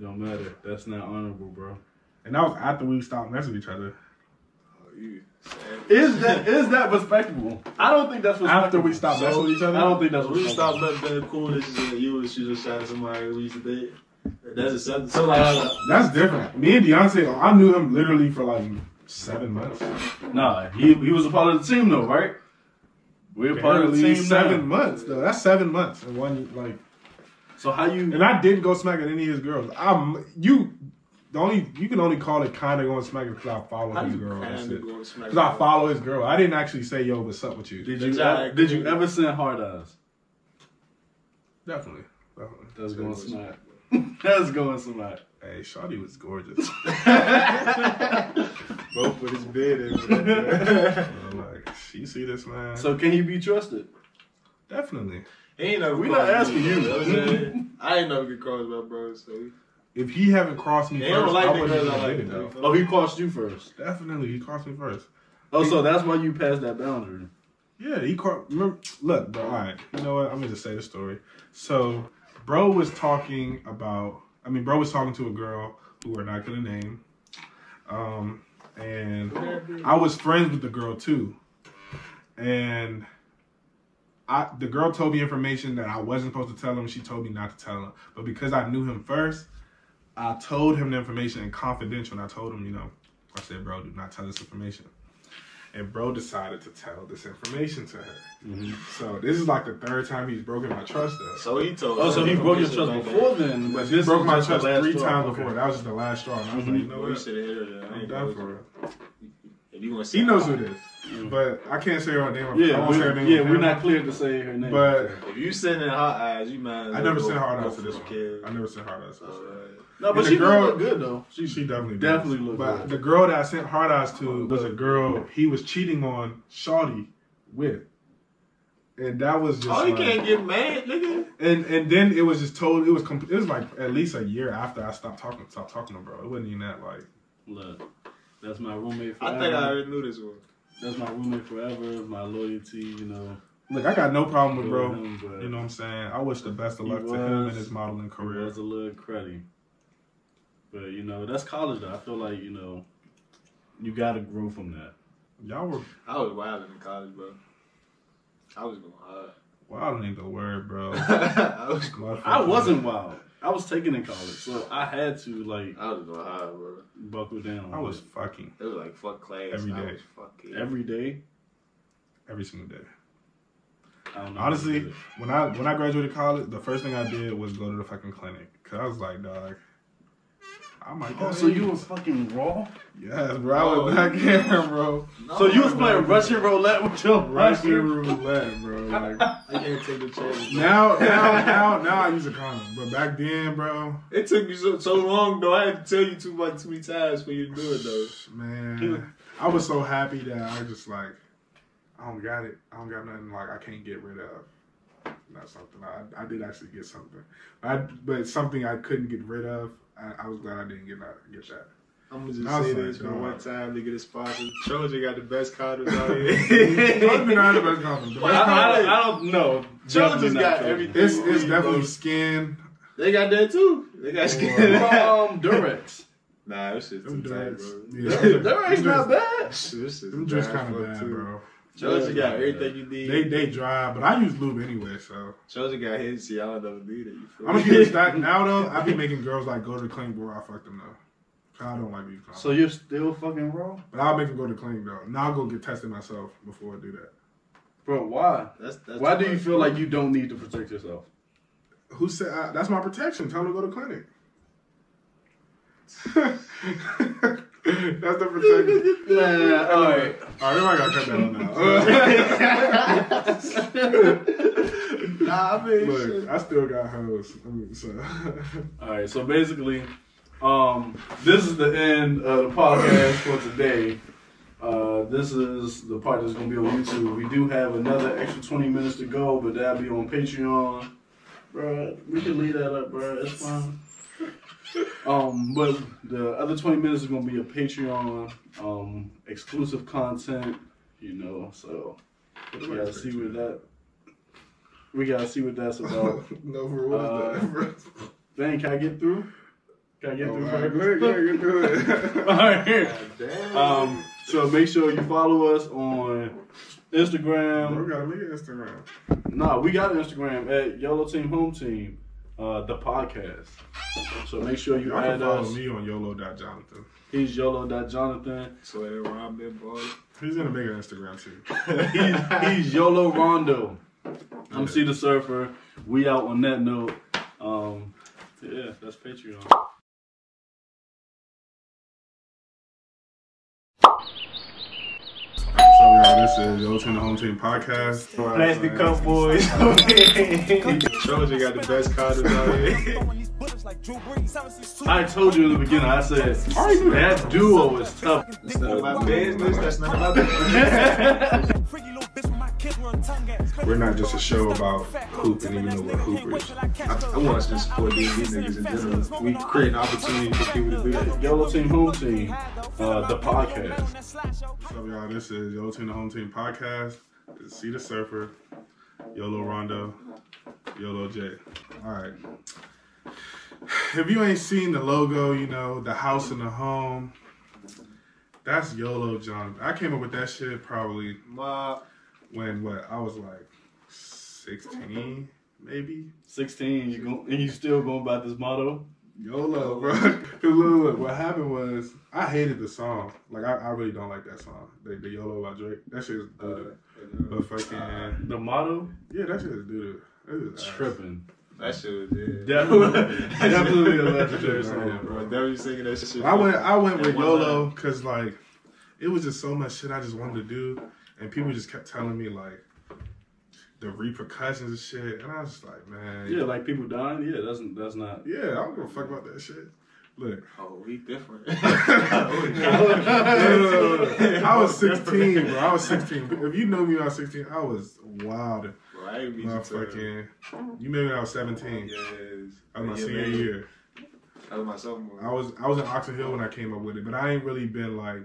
Don't matter. That's not honorable, bro. And that was after we stopped messing with each other. Oh. Is that is that respectable? I don't think that's respectable. After we stopped messing with each other. I don't think that's we respectable. stopped up being cool. This is you was you just shot at somebody we used to date. That's acceptable. So like, That's different. Me and Deontay, I knew him literally for like seven months. Nah, he he was a part of the team though, right? We're part of the Barely seven now. months though. That's seven months and one like. So how you? And I didn't go smacking any of his girls. I'm you. The only you can only call it kind of going smacking because I follow his girl. That's it. Because I follow his girl. I didn't actually say yo, what's up with you? Did you But y'all ever, did you ever send hard eyes? Definitely. Definitely. That's going smack. That's going smack. Hey, Shawty was gorgeous. Both put his bed in. Like, oh she see this man. So can he be trusted? Definitely. He ain't never We not asking me, you. I'm saying? I ain't never get crossed by bro, so If he haven't crossed me they first, don't like I wouldn't girls even I did like. it though. Oh, he crossed you first. Definitely, he crossed me first. Oh, so that's why you passed that boundary. Yeah, he caught. Remember, look, bro. All right, you know what? I'm gonna just say the story. So, bro was talking about. I mean, bro was talking to a girl who we're not gonna name. Um, and I was friends with the girl too, and I the girl told me information that I wasn't supposed to tell him. She told me not to tell him, but because I knew him first, I told him the information in confidential. And I told him, you know, I said, bro, do not tell this information. And bro decided to tell this information to her. Mm-hmm. So this is like the third time he's broken my trust though. So he told. Oh, so he broke your trust before that. then, but He broke my trust three straw. times Okay. before. That was just the last straw. And I was mm-hmm. like, you know Well, you what? should have hit her. Then. I I'm ain't done for it. If you want to, He knows who it is, but I can't say her name. I Yeah, won't we, say her name yeah, on we're not clear to say her name. But If you sending hot eyes, you might. as I never go- sent hard eyes to for this one. kid. I never sent hard eyes to this one. No, but she girl- look good though. She, She definitely definitely does. look But good. the girl that I sent hard eyes to oh, was a girl he was cheating on Shawty with. And that was just Oh, you like- can't get mad, nigga. And and then it was just told it was com- it was like at least a year after I stopped talking stopped talking to bro. It wasn't even that like Look, that's my roommate forever. I think I already knew this one. That's my roommate forever. My loyalty, you know. look I got no problem with bro. him, You know what I'm saying? I wish the best of He luck to him in his modeling It career. was a little cruddy. But you know, that's college though. I feel like, you know, you gotta grow from that. Y'all were I was wild in college, bro. I was going hard. wild ain't the word, bro. I was going. I wasn't wild. I was taken in college, so I had to like I was going hard, bro. buckle down. I was fucking It was like fuck class. every day. I was fucking every day, every single day. I don't know Honestly, when I when I graduated college, the first thing I did was go to the fucking clinic. Cause I was like, dog, I might. Oh, oh, so you was fucking raw? Yes, bro. I Oh, was back oh, here, bro. No, so you was no, playing no. Russian roulette with your Russian Russian roulette, bro. Like, I can't take the chance. bro. now, now, now, now I use a condom, but back then, bro, It took me so, so long though. I had to tell you too much too many times for you to do it though. man, I was so happy that I just like, I don't got it. I don't got nothing like I can't get rid of. not something. I, I did actually get something, I, but something I couldn't get rid of. I, I was glad I didn't get that. Get that. I'm gonna just I say this for dog. one time to get a sponsor. Trojan got the best condoms out here. been out the best compliment. The I, I, don't, I don't know. Trojan's Definitely not got Trojan. everything. It's it's definitely skin. They got that too. They got skin. um, Durex. nah, this shit's Them too tight, dreads. bro. Yeah, Durex not bad. This shit's Them just kind of fuck, bad, too. bro. Trojan got everything you need. They they dry, but I use lube anyway, so Trojan got his. See, I don't never need it. You I'm gonna me? keep it now though. I be making girls like go to the clinic before I fuck them though. 'Cause I don't like these condoms. So you're still fucking raw, but I'll make them go to the clinic though. Now I'll go get tested myself before I do that. bro? Why? That's, that's Why do you feel like you don't need to protect yourself? Who said I, that's my protection? Tell them to go to clinic. that's the protection. Nah, all right. All right, everybody gotta cut that one out. Nah, I mean, Look, shit. I still got hoes. I mean, so All right, so basically, um, this is the end of the podcast for today. Uh, this is the part that's gonna be on YouTube. We do have another extra 20 minutes to go, but that'll be on Patreon. Bruh, we can leave that up, bruh. It's fine. Um, but the other 20 minutes is gonna be a Patreon um exclusive content, you know, so we gotta see what that we gotta see what that's about. no, for what Uh, is that? Dang, can I get through? Can I get Oh, through all right, first? go ahead, go ahead, go ahead. All right. Damn. Um, so make sure you follow us on Bro, Instagram. we gotta make it Instagram. Nah, we got an Instagram at YOLO Team Home Team, uh, the podcast. So make sure you Y'all can follow us. me on YOLO.Jonathan. He's YOLO.Jonathan. So that Robin boy. He's gonna make an Instagram too. He's, he's YOLO Rondo. I'm C the Surfer. We out on that note. Um, yeah, that's Patreon. This is Yo Team the Home Team podcast. Plastic cup boys. Trojan got the best condoms out here. I told you in the beginning. I said that duo is tough. That's none of my business. That's none of my business. We're not just a show about hooping, even though we're hoopers. I, I want us to support these niggas in general. We create an opportunity for people to do that. YOLO Team Home Team, uh, the podcast. So y'all, this is Yo Team the Home Team podcast. C the Surfer, Yolo Rondo, Yolo J. All right. If you ain't seen the logo, you know the house and the home. That's Yolo John. I came up with that shit probably Ma, when what I was like sixteen, maybe. 16, you go, and you still going by this motto? YOLO, bro. 'Cause look, look, what happened was I hated the song. Like I, I really don't like that song. The, the YOLO by Drake. That shit is uh, doo But fucking The motto? yeah, that shit is doo doo. Tripping. that shit was dead. Definitely, definitely a legendary Yeah, song. Bro, definitely singing that shit. I went I went with And one YOLO because like it was just so much shit I just wanted to do, and people just kept telling me like the repercussions and shit, and I was just like, man, Yeah, like people dying. Yeah, that's that's not. yeah, I don't give a fuck about that shit. Look, Oh, we different. I was 16, bro. I was 16. If you know me when I was 16, I was wild. Bro, I ain't mean to you. Motherfucking, made me when I was 17. Yes. I was my Yeah, senior man. year. That was my sophomore. I was I was in Oxon Hill when I came up with it, but I ain't really been like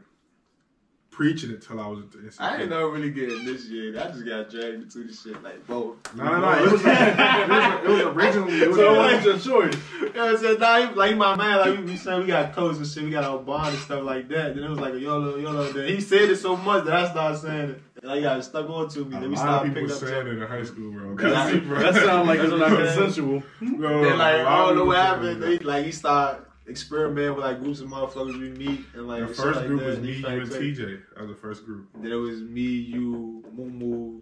preaching it till I was. In I didn't know really get initiated. I just got dragged into the shit like both. No, no, no. It was, it was, it was originally. It was, So what's your choice? You know what I'm saying? Nah, he, like my man, like we be saying we got codes and shit, we got our bond and stuff like that. Then it was like a YOLO, YOLO. Then he said it so much that I started saying it. And I got stuck on to me. a Then we lot of started people picking up saying stuff. it in high school, bro. Yeah. That sounds like it's not what I'm saying. consensual. No, Then like a lot I don't know what happened. They, like he started experimenting with like groups of motherfuckers we meet and like The first like group that. was me, you, and. TJ as the first group. Then it was me, you, Moo Moo.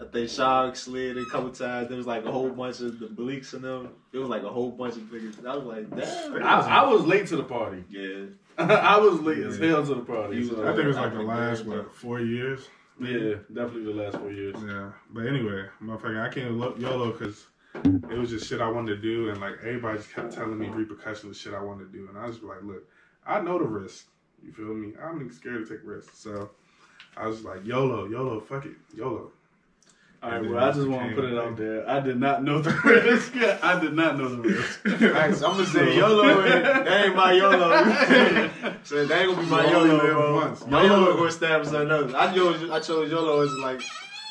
I think Shark slid a couple times. There was like a whole bunch of the Bleaks in them. It was like a whole bunch of niggas. I was like, damn. I, I was late to the party. yeah. I was late as hell to the party. So- I think it was like the I last what four years. yeah, definitely the last four years. Yeah, but anyway, motherfucker, I can't to YOLO because it was just shit I wanted to do, and like everybody just kept telling me repercussions of shit I wanted to do, and I was just like, look, I know the risk. You feel me? I'm scared to take risks, so I was like, YOLO, YOLO, fuck it, YOLO. All right, well, I just want to put it out there. I did not know the risk. I did not know the risk. So I'm gonna say YOLO. That ain't my YOLO. so that ain't gonna be my YOLO, live bro. once. My YOLO- YOLO stand for something else. I chose, I chose YOLO as like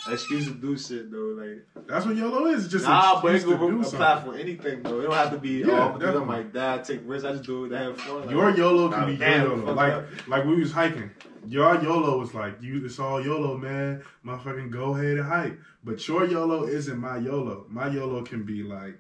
excuse to do shit though. Like That's what YOLO is. It's just nah, but to gonna apply for anything though. It don't have to be Yeah, oh. I'm like dad take risks. I just do it to have fun. Like, Your YOLO nah, can be damn, YOLO. Like up. like we was hiking. Your YOLO was like you. It's all YOLO, man. Motherfucking go ahead and hike. But your YOLO isn't my YOLO. My YOLO can be like,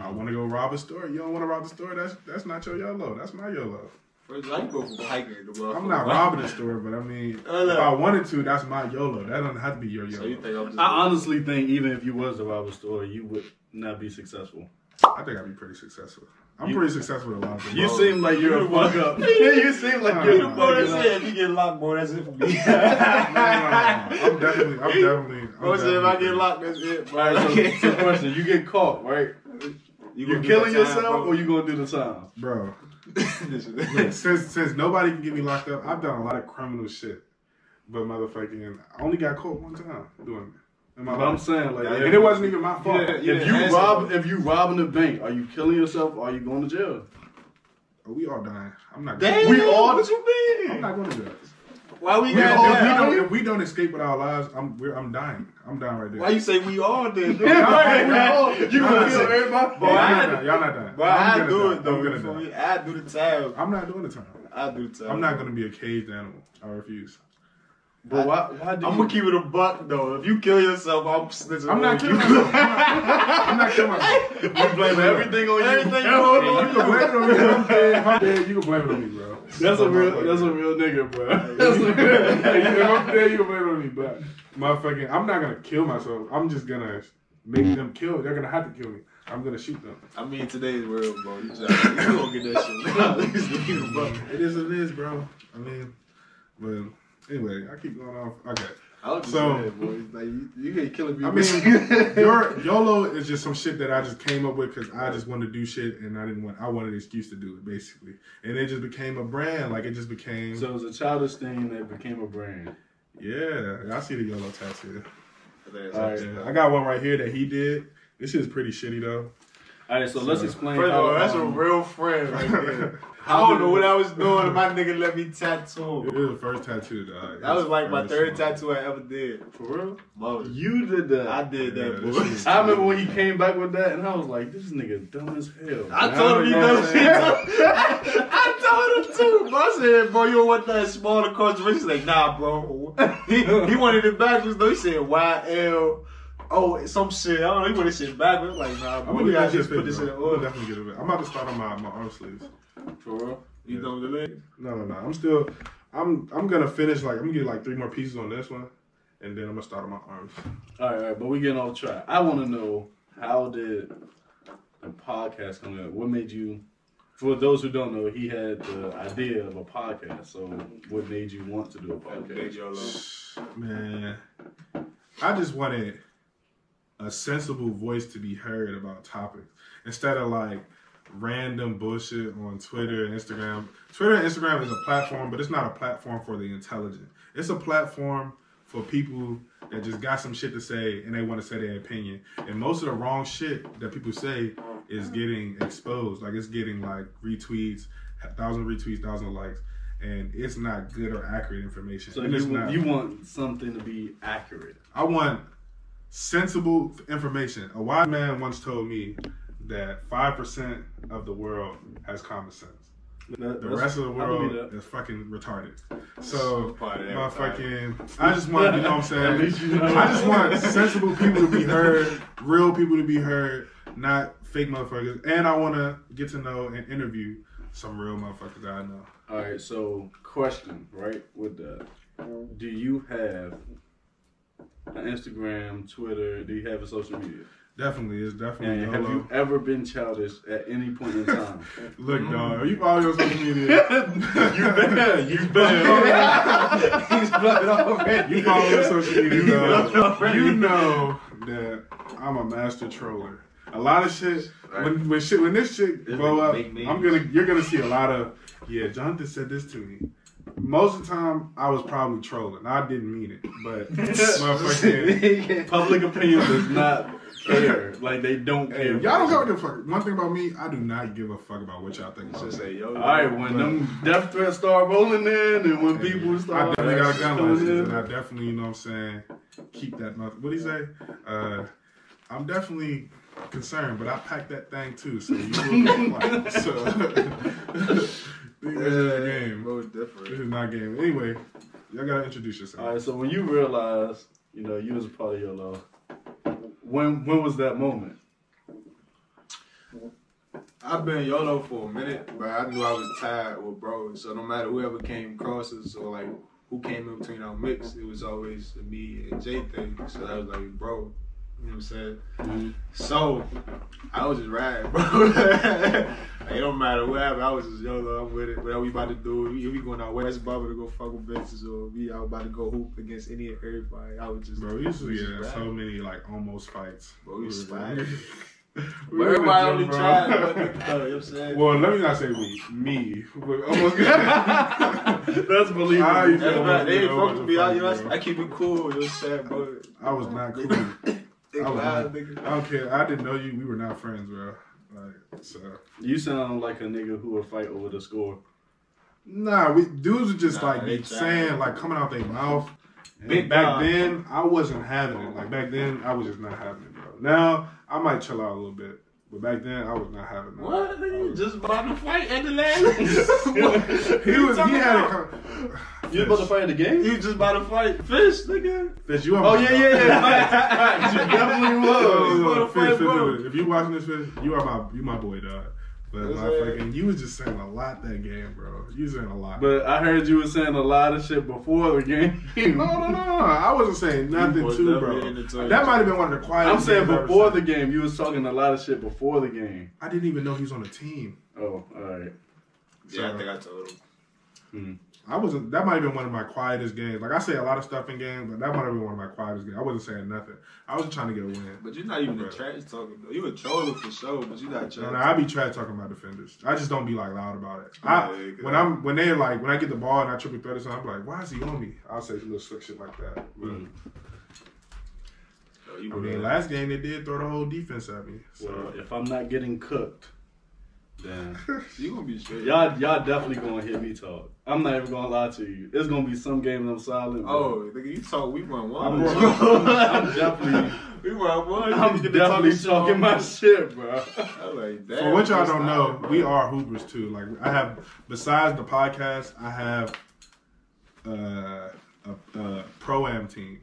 I mm. want to go rob a store. You don't want to rob the store. That's that's not your YOLO. That's my YOLO. First, I can go for hiking. The motherfucker. I'm not robbing the store, but I mean, Oh, no. if I wanted to, that's my YOLO. That doesn't have to be your So you YOLO. think I'm just? I honestly think even if you was to rob a store, you would not be successful. I think I'd be pretty successful. I'm You- pretty successful with a lot of things. You Bro, seem like you're a fuck up. you seem like you're a the Bro, fuck that's up. it. If you get locked, boy, that's it for me. No, no, no, no. I'm definitely, I'm definitely. I'm Bro said if I definitely- get locked, that's it, bro. All right, so, so question: You get caught, right? You, gonna are do killing the time, yourself, bro. or you gonna do the time? bro. This since since nobody can get me locked up, I've done a lot of criminal shit. But motherfucking, I only got caught one time doing it. In my But I'm saying, like, and if, it wasn't even my fault. Yeah, yeah. if you rob, bro. if you robbing a bank, are you killing yourself, or are you going to jail? Oh, we all dying. I'm not. Damn, we all. what you mean? I'm not going to jail. Why we We got all, if, we don't, if we don't escape with our lives, I'm we're, I'm dying. I'm dying right there. Why you say we all did? You gonna kill everybody? Boy, Y'all not dying. Y'all not dying. Bro, I'm I do it though. Gonna die. I do the time. I'm not doing the time. I do the time. I'm not gonna be a caged animal. I refuse. But why? Why do I'm you? gonna keep it a buck though. If you kill yourself, I'm snitching. I'm not killing you. myself. I'm not killing myself. You blame everything on you. Everything on you can blame it on me. If I'm dead, if I'm dead, you can blame it on me, bro. That's a real. That's a real nigga, bro. That's a real if. I'm dead, you can blame on me. But motherfucking, I'm not gonna kill myself. I'm just gonna make them kill. They're gonna have to kill me. I'm gonna shoot them. I mean, today's world, bro. You, just, gonna get that shit. At least give you the buck. It is what it is, bro. I mean, but anyway, I keep going off. Okay. I was just So- saying, boy. Like you, you ain't killing me. I mean, your YOLO is just some shit that I just came up with because I just wanted to do shit and I didn't want. I wanted an excuse to do it, basically, and it just became a brand. Like it just became. So it was a childish thing that became a brand. yeah, I see the YOLO tattoo. That's All right. I got one right here that he did. This shit is pretty shitty though. All right, so let's explain. First of how, all, that's a um, real friend right there. I don't know what I was doing. My nigga let me tattoo. It was the first tattoo, dog. That was like my third one. tattoo I ever did. For real? Mother. You did that. I did Yeah, that, boy. I remember when he came back with that, and I was like, "This nigga dumb as hell." I Now told him you know does what shit. I'm. I told him too. Bro, I said, bro, you don't want that small across the He's like, nah, bro. He, he wanted it backwards though. He said Y L. Oh, some shit. I don't know. He wanted shit backwards. Like, nah, I'm bro. gonna We get gotta just put this in bro. the I'm gonna definitely get it. I'm about to start on my, my arm sleeves. For real? You Yeah. done with the leg? No, no, no. I'm still. I'm. I'm gonna finish. Like I'm gonna get like three more pieces on this one, and then I'm gonna start on my arms. All right, all right, but we getting off track. I want to know how did the podcast come up? What made you? For those who don't know, he had the idea of a podcast. So, what made you want to do a podcast? Man, I just wanted a sensible voice to be heard about topics instead of like random bullshit on Twitter and Instagram. Twitter and Instagram is a platform, but it's not a platform for the intelligent. It's a platform for people that just got some shit to say and they want to say their opinion. And most of the wrong shit that people say is getting exposed. Like it's getting like retweets, thousand retweets, thousand likes. And it's not good or accurate information. So And you not- you want something to be accurate? I want sensible information. A wise man once told me that five percent of the world has common sense. That- The rest of the world is fucking retarded. So, my fucking, I just want, you know what I'm saying? you know. I just want sensible people to be heard, real people to be heard, not fake motherfuckers. And I want to get to know and interview some real motherfuckers that I know. All right. So, question, right? With that, do you have Instagram, Twitter? Do you have a social media? Definitely, it's definitely And have you ever been childish at any point in time? Look, dog, are you follow your social media. you bet. You bet. He's blood already. You follow your social media, You dog. You know that I'm a master troller. A lot of shit Right. when when shit when this shit This blow up. I'm gonna you're gonna see a lot of yeah. Jonathan said this to me. Most of the time I was probably trolling. I didn't mean it, but motherfucking. Public opinion does not care. Like they don't Hey, y'all don't give a fuck. One thing about me, I do not give a fuck about what y'all think about Just say yo. All right, when them death threats start rolling in, and when people start, I definitely got a gun license, and I definitely, you know what I'm saying, keep that mother. What do you say? Uh, I'm definitely concerned, but I packed that thing too, so you will get flack. So, this is a game. Bro, This different. is not game. Anyway, y'all gotta introduce yourself. All right, so when you realize, you know, you was a part of YOLO, when when was that moment? I've been YOLO for a minute, but I knew I was tired with bro. So no matter whoever came across us or like who came in between our mix, it was always me and Jay thing. So I was like, bro, you know what I'm saying? Mm-hmm. So I was just riding, bro. it don't matter what happened. I was just YOLO. I'm with it. Whatever we about to do, we, we going out West Bubba to go fuck with bitches, or we out about to go hoop against any and everybody. I was just, Bro, we used to get so many like almost fights. Bro, we was sliding. we But were in everybody only tried one nigga, though, you know what I'm saying? Well, let me not say we, me. Almost That's believable. I they ain't Bro, fuck with me. I, you know. I keep it cool. You know what I'm saying, bro? I was not cool. Nigga I loud, nigga. I don't care. I didn't know you. We were not friends, bro. Like so. You sound like a nigga who would fight over the score. Nah, we dudes were just Nah, like they saying like coming out their mouth. Big back dog. then, I wasn't having it. Like back then, I was just not having it, bro. Now I might chill out a little bit, but back then I was not having it. What? I Nigga, you just about to fight at the last? he was. He had a. a. con- You about to fight the game? You just about to fight fish, nigga. Fish, you are Oh my yeah, yeah, yeah. Facts, facts. You definitely was. You look, wanna Fish, fight, Fish, bro? Fish, If you watching this, Fish, you are my you my boy, dog. But What's my that? fucking, you was just saying a lot that game, bro. You was saying a lot. But I heard you were saying a lot of shit before the game. no, no, no, I wasn't saying nothing was too, bro. in the toilet. That might have been one of the quietest. I'm saying games I ever before the game, you was talking a lot of shit before the game. I didn't even know he was on the team. Oh, all right. Yeah, I think I told him. Hmm. I wasn't. That might have been one of my quietest games. Like I say a lot of stuff in games, but that might have been one of my quietest games. I wasn't saying nothing. I was just trying to get a win. But you're not even a Bro. trash talking. though. You a troller for sure, but you're not trash. No, no, I be trash talking about defenders. I just don't be like loud about it. I, Yeah, yeah, when I'm when they like when I get the ball and I triple threat or something, I'm like, why is he on me? I'll say a little slick shit like that. But, Mm. I mean, last game they did throw the whole defense at me. So Well, if I'm not getting cooked, then you gonna be straight. y'all y'all definitely gonna hear me talk. I'm not even gonna lie to you. It's gonna be some games I'm silent. but Oh, nigga, you talk. We won one. I'm, I'm, I'm definitely we won one. I'm You get to definitely talking talking my shit, bro. I'm like, damn, For what y'all don't know, it, we are hoopers too. Like I have, besides the podcast, I have uh, a, a pro am team,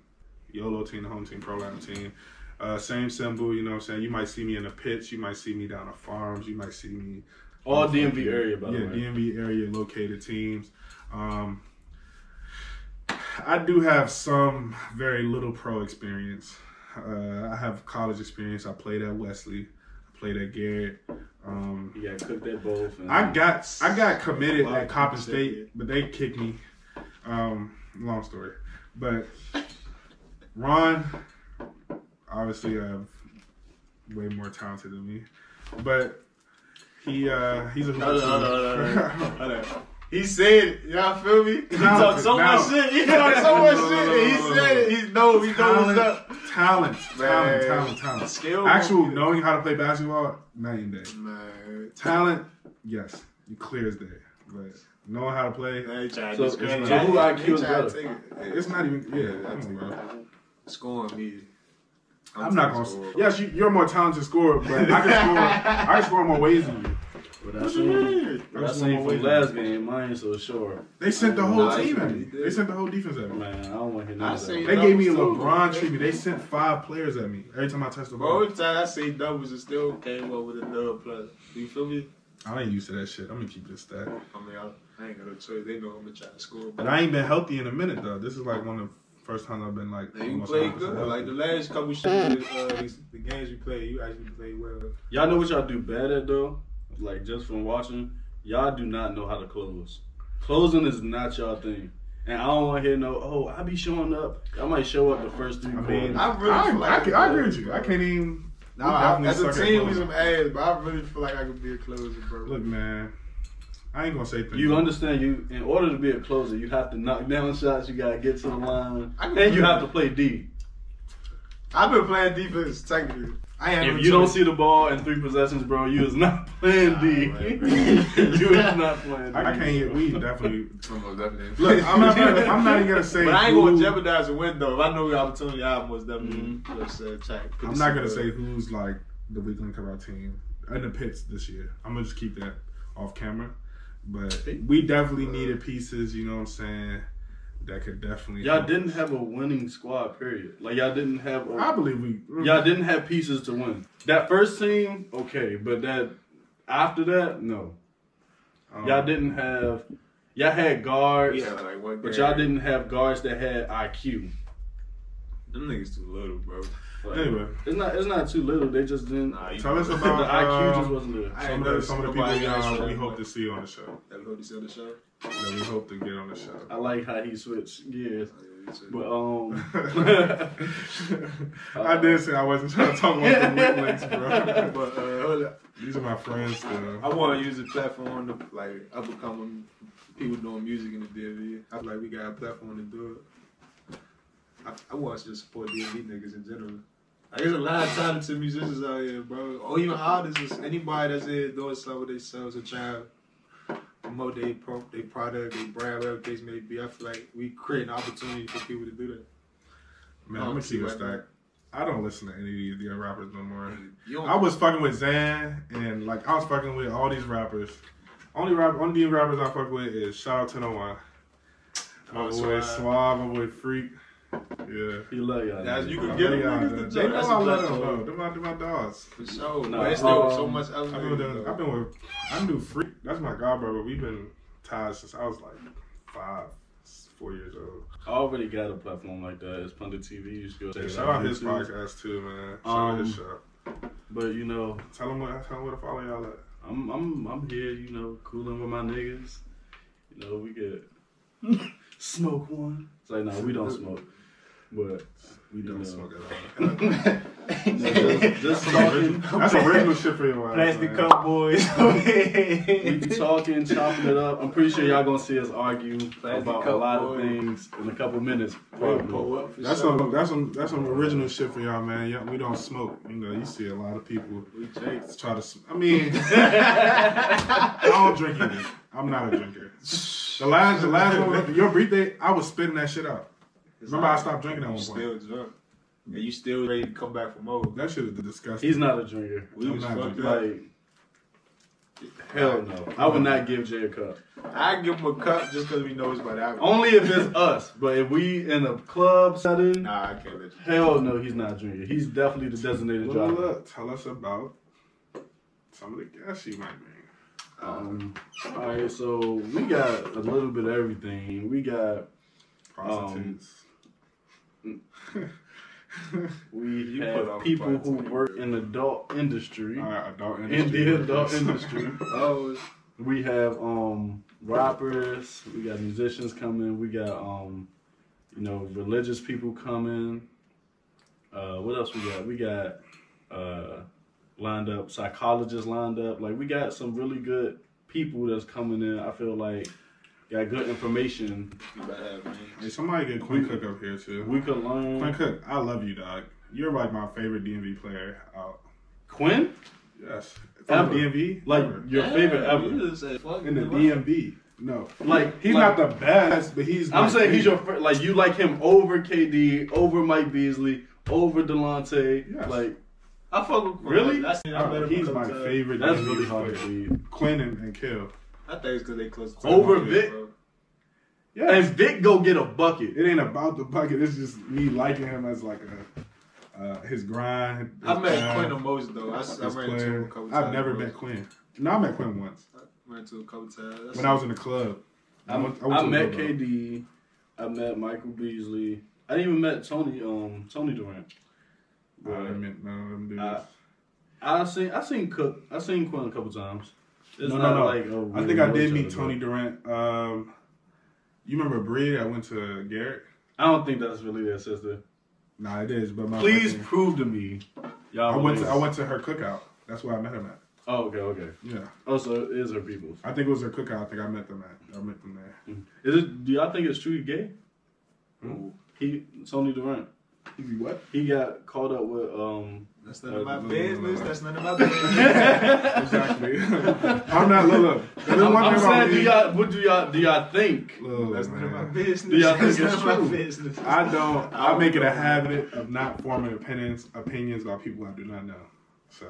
YOLO team, the home team, pro am team. Uh, same symbol, you know what I'm saying? You might see me in the pits, you might see me down at farms, you might see me All DMV area, by yeah, the way. DMV area located teams. Um, I do have some very little pro experience. Uh, I have college experience. I played at Wesley. I played at Garrett. Um, got cooked at both. I got I got committed at Coppin State, but they kicked me. Um, long story, but Ron obviously uh, way more talented than me, but he uh, he's a Hold on, hold on, hold on, hold on. Hold on. He said, y'all feel me? He talked so Now- much shit. He talked so much No, no, shit. no, and He no, no, said it. He know. He know what's talent, up. talent, talent, talent, talent. Skill. Actual knowing how to play basketball, night and day. Man. Talent, yes, you clear as day. But knowing how to play, Man, he tried So- so who IQ is better? it's not even. Yeah, Yeah, come on, bro. Scoring me. I'm not gonna. score. Yes, you, you're a more talented scorer, but I can score. I can score more ways than you. But I What you seen, mean? I That's seen one way from last game, I ain't so sure. They sent the whole team he at me. They sent the whole defense at me. Man, I don't want to hear I none of seen that. They gave me a LeBron treatment. They sent five players at me every time I touched the ball. every time I say doubles, it still came up with a dub plus. You feel me? I ain't used to that shit. I'm gonna keep this stat. I mean, I, I ain't got no choice. They know I'm gonna try to score. But I ain't been healthy in a minute though. This is like one of the first time I've been like. Hey, you almost played good. healthy. Like the last couple shit, uh, the games you played, you actually played well. Y'all know what y'all do bad at though? Like just from watching, y'all do not know how to close. Closing is not y'all thing. And I don't want to hear no, oh, I be showing up. I might show up the first three I mean, I I, really I, feel like I, I can, I agree with you. I can't even. Nah, we I, definitely as a team, we some ass, but I really feel like I could be a closer, bro. Look, man. I ain't gonna say things. You understand? You in order to be a closer, you have to knock down shots. You gotta get to the line, and you have to play D. I've been playing defense technically. I ain't If you don't see the ball in three possessions, bro, you is not playing D. Nah, you is not playing D. I, I can't get. We definitely. Definitely. Look, I'm not. Gonna, I'm not even gonna say. But I ain't gonna jeopardize the win though. If I know the opportunity, I most definitely Mm-hmm. you know, say check. I'm not gonna say who's like the weekly cover team in the pits this year. I'm gonna just keep that off camera. But we definitely needed pieces. You know what I'm saying? That could definitely. Y'all help didn't have a winning squad. Period. Like y'all didn't have. A, I believe we. Y'all didn't have pieces to win. That first team, okay, but that after that, no. um, Y'all didn't have. Y'all had guards, Yeah, like one. but y'all didn't have guards that had IQ. Them niggas too little, bro. Like, Anyway. it's not. It's not too little. They just didn't. Nah, you Tell us about the about IQ uh, just wasn't there. I some of the some of the people nobody else uh, show, we hope to see on the show. That we hope to see on the show. That we hope to get on the show. I like how he switched gears, Oh, yeah, but um. I did say I wasn't trying to talk about the weak links, bro. but uh. These are my friends still. I want to use the platform to like up and coming people doing music in the DMV. I feel like we got a platform to do it. I, I want to just support DMV niggas in general. Like, there's a lot of talented musicians out here, bro. Or even artists, anybody that's here doing something with themselves or trying to promote their pro, their product, their brand, whatever the case may be. I feel like we create an opportunity for people to do that. Man, I'm gonna keep it stacked. I don't listen to any of these young rappers no more. I was fucking with Zan and like I was fucking with all these rappers. Only rap, only rappers I fuck with is shout out to No One. My Oh, boy. Suave, my boy Freak. Yeah. He love y'all. Guys, you can I get love them y'all, niggas man. to They join. know That's I a love them, platform. bro. They're my, they're my dogs. For sure. No, but it's still so um, much else. I've been, with, I've been with, I knew Freak. That's my god brother. We've been tied since I was like five, four years old. I already got a platform like that. It's Pundit TV. You should go check it Shout out his YouTube. podcast too, man. Shout out his Um, show. But you know, Tell him what, tell him where to follow y'all at. I'm I'm I'm here. You know, cooling with my niggas. You know, we get smoke one. It's like, no, we don't smoke, but we You do don't know. Uh, smoke at all. just, just talking. That's original shit for your ass. Plastic man. cup boys. We be talking, chopping it up. I'm pretty sure y'all gonna see us argue Plastic about a lot boy. of things in a couple minutes. Pull Probably. up for That's sure. some that's some that's some original shit for y'all, man. Yeah, we don't smoke. You know, you see a lot of people We try to. sm- I mean, I don't drink either. I'm not a drinker. The last the last one, your birthday, I was spitting that shit out. Remember, I stopped drinking at You one still point. drunk. And you still ready to come back for more. That shit is disgusting. He's not a drinker. We I'm was not fucked drinking. up. Like, hell no. I would not give Jay a cup. I give him a cup just because we know it's about to happen. Only if it's us. But if we in a club setting, Nah, I can't let you. hell no, he's not drinking. He's definitely the designated Well, driver. look, tell us about some of the guests you might bring. Um, all right, so we got a little bit of everything. We got Prostitutes. we You have people who work in adult industry, All right, adult in the adult industry. Oh, We have um rappers, we got musicians coming, we got um you know religious people coming. Uh, what else we got? We got uh lined up psychologists lined up. Like we got some really good people that's coming in. I feel like got good information. you better have Hey, somebody get Quinn Cook up here too. We could learn. Quinn Cook, I love you, dog. You're like my favorite DMV player out. Quinn, Yes. Ever. From DMV? like Ever. your favorite ever. You just said fuck in the me. DMV. No. Like He's like, not the best, but he's I'm my saying he's your favorite. fir- like you like him over KD, over Mike Beasley, over Delonte. Yes. Like I fuck with Quinn. Really? That's, I Oh, better he's my up to- favorite that's DMV really hard to player. believe. Quinn and, and Kill. I think it's because they close. to Over the Vic? Yeah. And Vic go get a bucket. it ain't about the bucket. It's just me liking him as like a uh, his grind. I met grind, Quinn the most though. I, I ran into him a couple times. I've never met Quinn. No, I met Quinn once I ran into him a couple times. That's when I was in the club. I, went- I, went to the met club, though. KD. I met Michael Beasley. I didn't even met Tony. Um, Tony Durant. I didn't meet none of them dudes. Uh, I seen I seen Cook. I seen Quinn a couple times. It's No, not no, no. like oh, I think I did meet Tony but Durant. Um, you remember Bree? I went to Garrett. I don't think that's really their sister. Nah, it is. But my Please fucking- prove to me, y'all. I went to I went to her cookout. That's where I met him at. Oh, okay, okay. Yeah, Oh, so it is her people's. I think it was their cookout. I think I met them at. I met them there. Is it? Do y'all think it's true he gay? Ooh, He Tony Durant. He what? He got caught up with um. That's none of my business. That's none of my business. Exactly. I'm not. Look, look. There's I'm, one I'm thing saying, do y'all? What do y'all? Do y'all think? Look, That's none of my business. Do y'all think That's it's none of my business. I don't. I make it a habit of not forming opinions opinions about people I do not know. So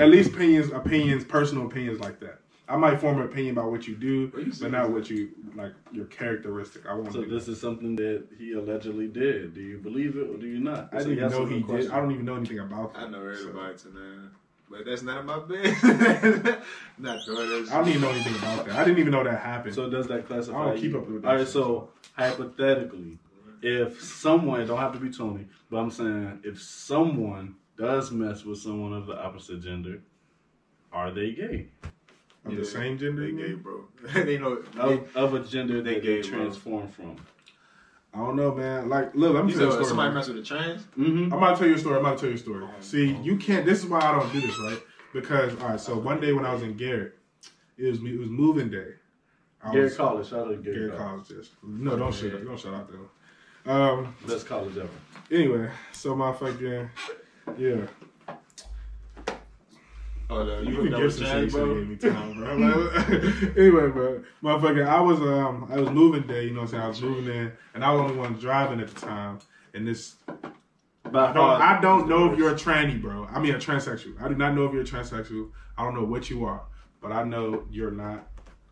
at least opinions, opinions, personal opinions like that. I might form an opinion about what you do, Well, you but not what you like your characteristic. I won't. So this is something that he allegedly did. Do you believe it or do you not? I It's a didn't even know or no he did. I don't even know anything about. That, I that. know So, everybody tonight. But that's none of my business. not doing. I don't even know anything about that. I didn't even know that happened. So does that classify? I don't you? keep up with that All right. So hypothetically, if someone don't have to be Tony, but I'm saying if someone does mess with someone of the opposite gender, are they gay? Of Yeah, the same gender, They you gay, bro. they know. Of, of a gender They that gay, they bro. transform from. I don't know, man. Like, look, let me You tell you a story. somebody man. mess with a trans? Mm-hmm. I'm about to tell you a story. I'm about to tell you a story. See, you can't. This is why I don't do this, right? Because all right. So one day when I was in Garrett, it was me it was moving day. I Gary was, College, shout out to Gary, Garrett College. College. Just no, don't shut up. Don't shout out though. Um. Best college ever. Anyway, so my fucking yeah. Oh, no. You Even hooked up with Gibson said trans, he should bro? me time, bro. Anyway, bro, motherfucker, I was um I was moving day. You know what I'm saying? I was moving in, and I was the only one driving at the time. And this By I don't, I don't know if you're a tranny, bro. I mean a transsexual. I do not know if you're a transsexual. I don't know what you are, but I know you're not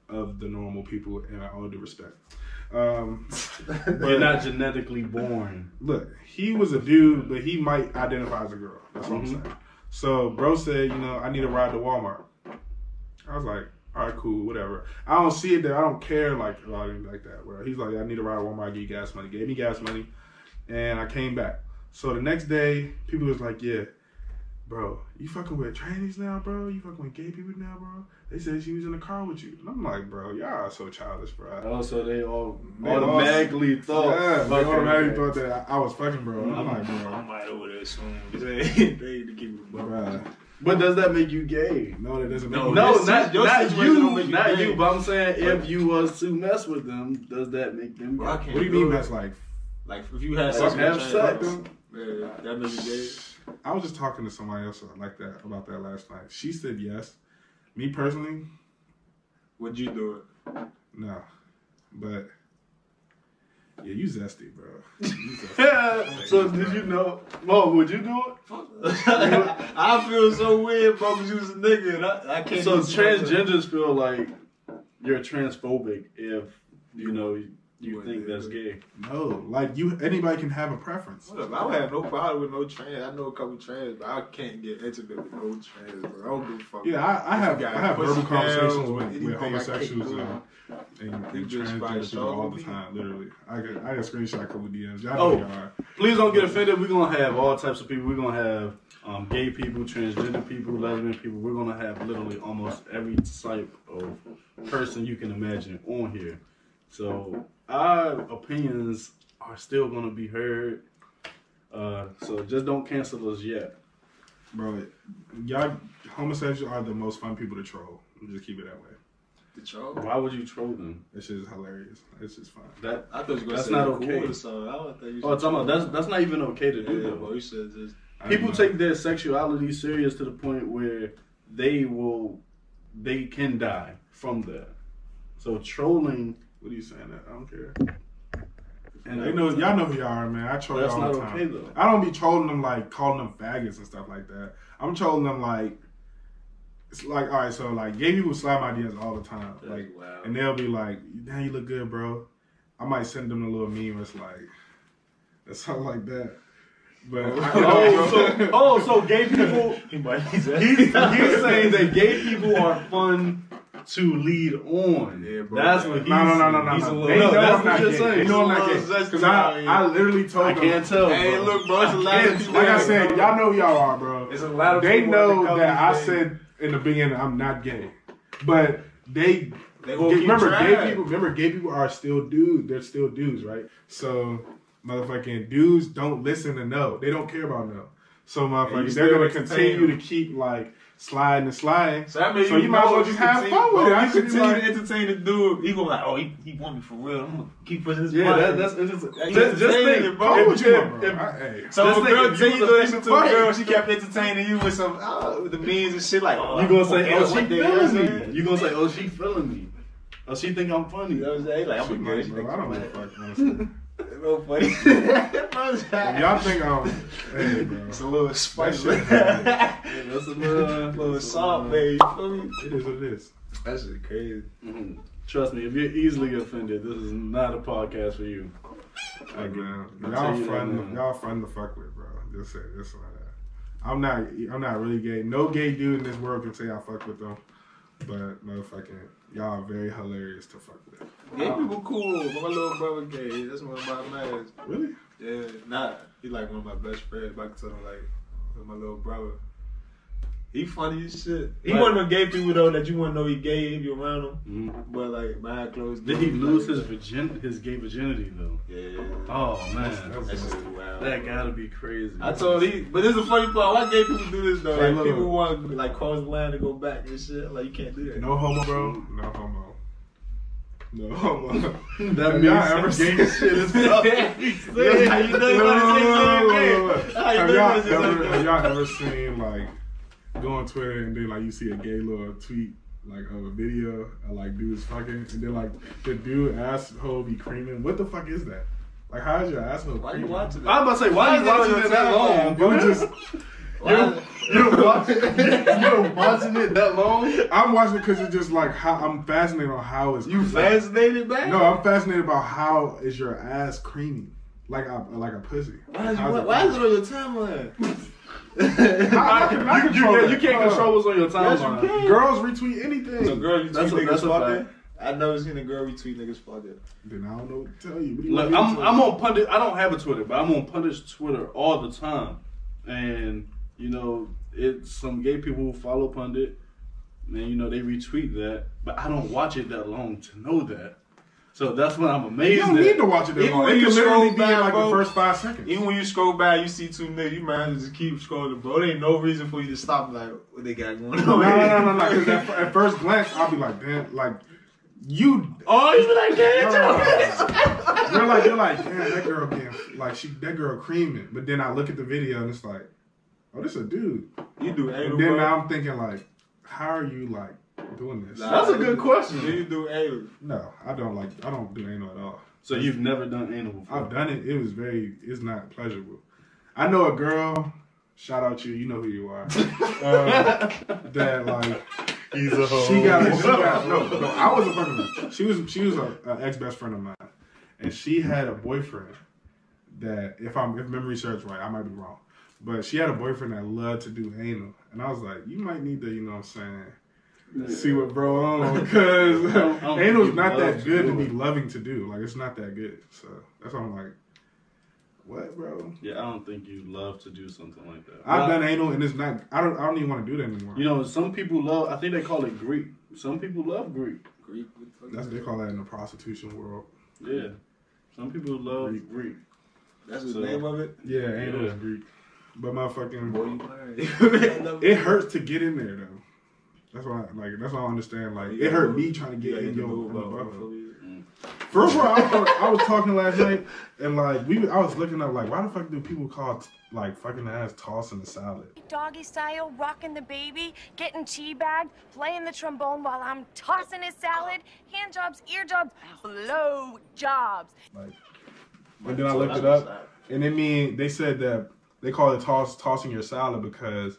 of the normal people, and I all due respect. Um, You're not genetically born. look, he was a dude, but he might identify as a girl. That's what Mhm. I'm saying. So, bro said, you know, I need a ride to Walmart. I was like, all right, cool, whatever. I don't see it there. I don't care like about anything like that. Where he's like, I need a ride to Walmart. Give you gas money. Gave me gas money, and I came back. So the next day, people was like, yeah, bro, you fucking with trannies now, bro? You fucking with gay people now, bro? They said she was in the car with you. And I'm like, bro, y'all are so childish, bro. Oh, also, they all They all- automatically thought. yeah, they automatically okay. thought that I, I was fucking, bro. I'm like, bro. I bro, might over there soon. They they need to keep it bro. But does that make you gay? No, that doesn't make No, me No, Your not, your not you, make not gay. you. But I'm saying, if you was to mess with them, does that make them Bro, I gay? can't What do you mean do it. that's like? Like, if you had Fuck, sex with have sex. person, Yeah, that makes you gay. I was just talking to somebody else like that about that last night. She said yes. Me personally, Would you do it? no. But yeah, you zesty, bro. You zesty. so did you know? Mo, would you do it? I feel so weird, bro, because you was a nigga, and I, I can't. So even see myself. transgenders feel like you're transphobic if you know you What think that's gay. no, like you, anybody can have a preference. Whatever. I would have no problem with no trans. I know a couple trans, but I can't get intimate with no trans, bro. I don't give a fuck. Yeah, I, I have I have verbal conversations with, with homosexuals do and, and, and just transgender people all the time. Literally, I got I got screenshot a couple DMs. Y'all Oh. know y'all. Please don't get offended. We're gonna have all types of people. We're gonna have um, gay people, transgender people, lesbian people. We're gonna have literally almost every type of person you can imagine on here. So our opinions are still gonna be heard. Uh, so just don't cancel us yet. bro. Y'all homosexuals are the most fun people to troll. Just keep it that way. The troll. Why would you troll them? It's just hilarious. It's just fun. That I thought you were gonna That's say not okay. cool or something. I don't you oh, talking about that's that's not even okay to do. Yeah, though. bro. You should just. People take their sexuality serious to the point where they will, they can die from that. So trolling, What are you saying? That I don't care. and They know y'all know who y'all are, man. I troll That's y'all all the time. okay, though. I don't be trolling them like calling them faggots and stuff like that. I'm trolling them like it's like all right. So like gay people slap my DMs all the time, That's like, wild. and they'll be like, "Damn, you look good, bro." I might send them a little meme. It's like it's something like that. But oh, oh so oh, so gay people. He might. He's He's, he's saying that gay people are fun to lead on. Yeah, bro. That's what he's no, no, no, no, no, saying. no. He's a They little- know that's I'm what you're saying. They know I'm not He's gay because I. I literally told him. I them. can't tell. Hey, bro. look, bro. It's a lot of people. like I said, y'all know who y'all are, bro. It's a lot of They know that I said in the beginning I'm not gay, but they They gonna gay- keep remember gay people. Remember gay people are still dudes. They're still dudes, right? So motherfucking dudes don't listen to no. They don't care about no. So motherfuckers, they're gonna continue to keep like sliding and sliding. So that made So you, you might as well just have fun with it. I You should continue like- to entertain the dude. He gonna be like, oh, he, he want me for real. I'm gonna keep pushing his Yeah, that, that's interesting. That's Just, just entertaining, think, bro. How if- would you, if- if- I- hey. So Just if a girl if you take was to a listen to a girl, she kept entertaining you with some oh, with the memes and shit like oh, You gonna say, oh, she one day, you know what I'm feeling me. You gonna say, oh, she feeling me. Oh, she think I'm funny. You know what I'm saying? Like I'm She a gay, girl. She bro. think I don't I'm give a fuck, honestly. No funny. Y'all think I'm, hey, bro. It's a little spicy. shit- Yeah, that's a little, little salt, baby. You feel me? It is what it is. That's just crazy. Mhm. Trust me, if you're easily offended, this is not a podcast for you. Like, man, y'all tell that fun, y'all fun to fuck with, bro. Just say this like that. I'm not, I'm not really gay. No gay dude in this world can say I fuck with them, but motherfucking, y'all are very hilarious to fuck with. Gay people cool. My little brother gay. That's one of my mans. Really? Yeah, not he like one of my best friends. But I can tell him like my little brother. He funny as shit. He Like- one of them gay people though that you wouldn't know he gay if you around him. Mhm. But like behind closed Did he lose like, his virgin his gay virginity though? Yeah. Oh man, That shit's wild. that gotta be crazy. I told he, but this is the funny part. Why gay people do this though? Hey, Like people want to like cross the line to go back and shit. Like you can't do that. No homo, bro. No homo. No homo. Uh, that means y'all ever seen- shit is up. Yeah, how you know you want to say something gay? How you Have you y'all, want to say ever, something have gay? y'all ever seen like go on Twitter and then like you see a gay little tweet like of a video of like dudes fucking and then like the dude asshole be creaming? What the fuck is that? Like how is your asshole Why you creaming? watching I'm about to say, why are you Why watching it it that long? Bro, bro? just Why- You're watching, you're watching it that long? I'm watching it because it's just like how I'm fascinated on how it's You fascinated, man? No, I'm fascinated about how is your ass creamy like a like a pussy. Why is, How's you, it why is it on your timeline? I- I can- I You, you, control can't- you can't control what's on your Yes, you timeline. can. Girls retweet anything. So girl, you That's tweet a- niggas that's a fucking? fact. I never seen a girl retweet niggas fucking. Then I don't know what to tell you. You Look, want me to I'm I'm on pundit. I don't have a Twitter, but I'm on punish Twitter all the time, and you know, it's some gay people who follow pundit, and you know they retweet that, but I don't watch it that long to know that. So that's what I'm amazed. You don't that- need to watch it that Even long. when It you can literally scroll be in back, like bro, the first five seconds. Even when you scroll by, you see two niggas, you might as well just keep scrolling, bro. There ain't no reason for you to stop like what they got going on. no, no, no, no, no. Because at, at first glance, I'll be like, damn, like you. Oh, you be like, No, damn, no, no. You're like, you're like, damn, that girl getting like she, that girl creaming. But then I look at the video and it's like, oh, this a dude. You do anal, And then bro. now I'm thinking like, how are you like doing this? Nah. That's a good question. Do you do anal? No, I don't like. I don't do anal at all. So you've never done anal before? I've done it. It was very. It's not pleasurable. I know a girl. Shout out to you. You know who you are. uh, that like He's a hoe. she got. She got no, no. I was a fucking. She was. She was a, a ex best friend of mine, and she had a boyfriend that, if I'm if memory serves right, I might be wrong, but she had a boyfriend that loved to do anal, and I was like, you might need to, you know, what I'm saying. See what bro on because I don't- anal's not that good to do be loving to do. Like it's not that good. So that's why I'm like, what, bro? Yeah, I don't think you love to do something like that. I've Well, done anal and it's not. I don't. I don't even want to do that anymore. You know, some people love. I think they call it Greek. Some people love Greek. Greek. what that's is they call that in the prostitution world. Yeah. Some people love Greek. Greek. That's the So- name of it. Yeah, anal Yeah. is Greek. But motherfucking, Boy, you lying. it hurts to get in there though. That's why, like, that's why I understand. Like, it hurt me trying to get gotta in get your the in move the out, butthole. bro. First of all, I was, I was talking last night, and like we, I was looking up like, why the fuck do people call like fucking the ass tossing the salad? Doggy style, rocking the baby, getting teabagged, playing the trombone while I'm tossing his salad, hand jobs, ear jobs, blow jobs. Like, and then I looked it up, and it mean they said that they call it toss tossing your salad because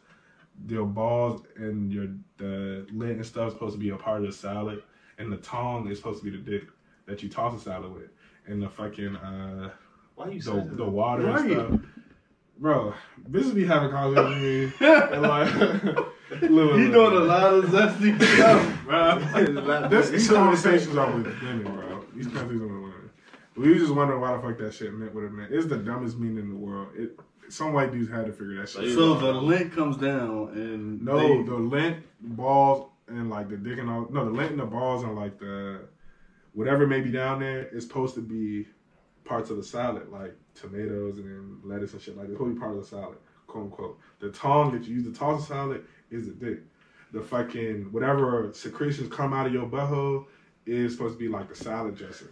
your balls and your the lint and stuff is supposed to be a part of the salad, and the tongue is supposed to be the dick that you toss the salad with, and the fucking uh Why you the, saying the water Right. and stuff. Bro, bitches be having conversations with me. and like, little, You doing a lot of zesty stuff, bro. This, these conversations are with women, bro. These conversations are with women. We was just wondering why the fuck that shit meant what it meant. It's the dumbest meaning in the world. It, some white dudes had to figure that shit. Out. So out. the lint comes down and no, they- the lint balls and like the dick and all. No, the lint and the balls and like the whatever may be down there is supposed to be parts of the salad, like tomatoes and then lettuce and shit like that. It's supposed to be part of the salad, quote unquote. The tongue that you use to toss the salad is the dick. The fucking whatever secretions come out of your butthole is supposed to be like the salad dressing.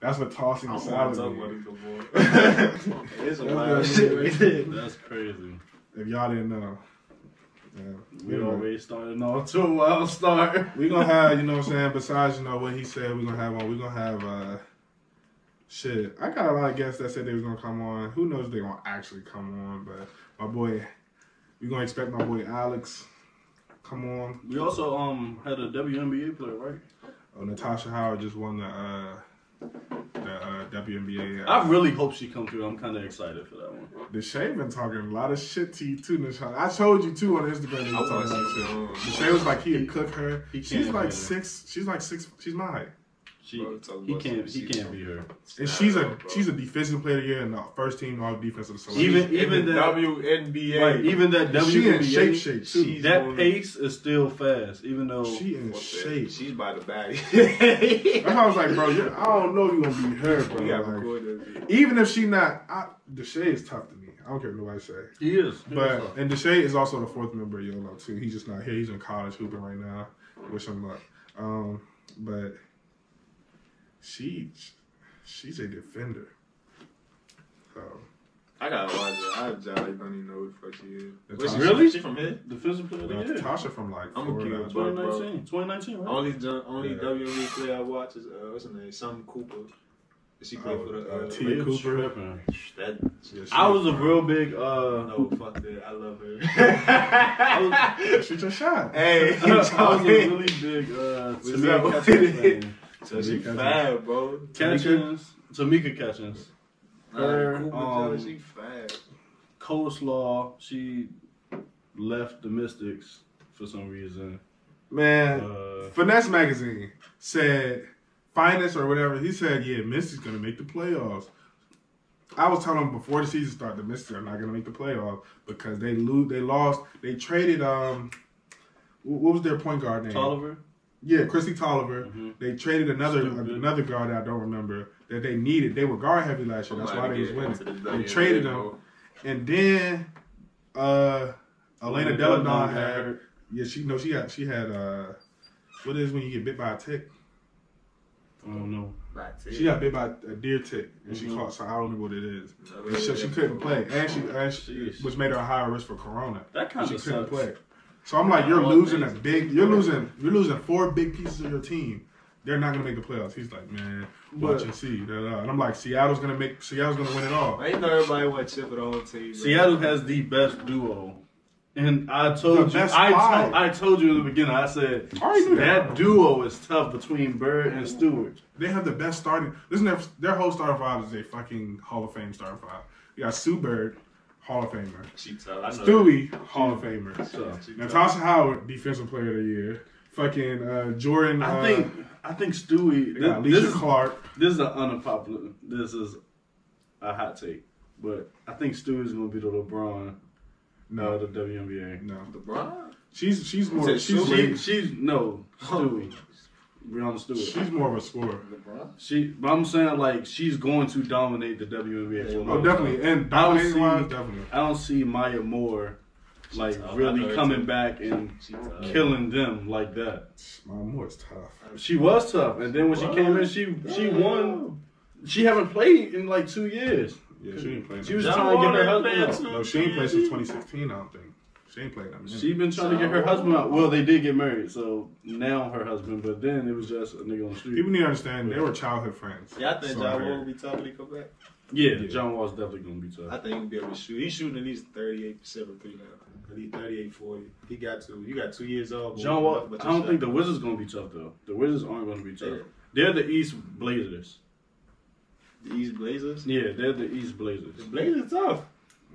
That's what tossing I the salad to talk means. about it no more. it's a That's wild shit right there. That's crazy. If y'all didn't know. Yeah. We Anyway. already started off to a wild start. We gonna have, you know what I'm saying, besides, you know, what he said we gonna have on, we gonna have uh shit. I got a lot of guests that said they was gonna come on. Who knows if they gonna actually come on, but my boy we gonna expect my boy Alex come on. We also um had a WNBA player, right? Oh, Natasha Howard just won the uh the uh, WNBA. Uh, I really hope she comes through. I'm kind of excited for that one. Deshae been talking a lot of shit to you too, Natasha. I told you too on Instagram. That you talking wanna about see shit. Deshae was like he'd cook her. He She's like six. She's like six. She's my height. She, Bro, he can't, he can't be her. And she's a Bro. she's a defensive player of the year and the first team all defensive selection. Even- She's in even the that- WNBA. Right, even that she in shape shape too. She's that on- pace is still fast, even though she in shape. She's by the bag. I was like, bro, you're, I don't know if you gonna be her, bro. Like, record even if she not, I, Deshae is tough to me. I don't care what nobody say. he is. He is But tough. and Deshae is also the fourth member of YOLO too. He's just not here. He's in college hooping right now. Wish him luck. Um, but she she's a defender. So I gotta watch it. I just don't even know who the fuck she is. That's Where's she, Really? She from here? defensive player of the year. Tasha from like I'm a Florida. kid, bro. 2019, 2019, right? Only dun- only Yeah. WNBA player I watch is uh, what's her name? Some Cooper. Is she played Oh, for the uh, uh, Tia Cooper. that. Yeah, I was a real big. uh No, fuck that. I love I her. Shoot your shot. hey, I was a really big uh, What's Tamika up? Fan. So she Tamika fat, bro. Catchings, Tamika Catchings. Her, Cooper, um, she fat. Coleslaw, she left the Mystics for some reason. Man, Uh, Finesse Magazine said, finest or whatever, he said, yeah, Mystics going to make the playoffs. I was telling him before the season started, the Mystics are not going to make the playoffs because they lose, they lost, they traded, um, what was their point guard name? Toliver. Yeah, Kristi Toliver. Mhm. They traded another Stupid. another guard that I don't remember that they needed. They were guard heavy last year. That's why they was winning. They traded them, and then uh, Elena Delle Donne had yeah she no she had she had uh what is when you get bit by a tick? I don't know. She got bit by a deer tick and she Mhm. caught so I don't know what it is. And so she couldn't play and she, and she which made her a higher risk for corona. That kind She of couldn't sucks. play. So I'm like, you're losing a big. You're losing. You're losing four big pieces of your team. They're not gonna make the playoffs. He's like, man, watch But- and see. Da, da. And I'm like, Seattle's gonna make. Seattle's gonna win it all. I ain't know everybody want chip for the whole team. Seattle has the best duo. And I told The you, best I, to- I told you in the beginning. I said I that. that duo is tough between Bird and Stewart. They have the best starting. Listen, their their whole starting five is a fucking Hall of Fame starting five. You got Sue Bird, Hall of Famer. She tough. I know Stewie, Hall of Famer. that. She. Natasha Howard, Defensive Player of the Year. Fucking uh, Jordan. I uh, think I think Stewie. they got This, Alysha this, is, Clark. this is an unpopular. This is a hot take, but I think Stewie's gonna be the LeBron No, of the WNBA. no. LeBron. She's she's more Said she's She, she's no Stewie, Breanna Stewart. she's more of a scorer. LeBron. She, but I'm saying like she's going to dominate the WNBA. for a Oh, definitely. And I don't dominating wise, see- definitely. I don't see Maya Moore like tough. Really coming too. back and She tough. killing them like that. Maya Moore's tough. She was tough, and then when she came in, she she won. She haven't played in like two years. Yeah, she ain't playing. She was trying to get her husband out. No, she ain't played since 2016. I don't think. She ain't played that minute. She been trying to get her husband out. Well, they did get married, so now her husband. But then it was just a nigga on the street. People need to understand they were childhood friends. Yeah, I think So, John. Wall will be tough when he come back. Yeah, yeah, John Wall's definitely gonna be tough. I think he'll be able to shoot. He's shooting at least 38 percent three now. At least 38, 40. He got two. You got two years old. but- John Wall. but I don't your think the Wizards gonna be tough though. The Wizards aren't gonna be tough. Yeah. They're the East Blazers. the East Blazers. Yeah, they're the East Blazers. The Blazers tough.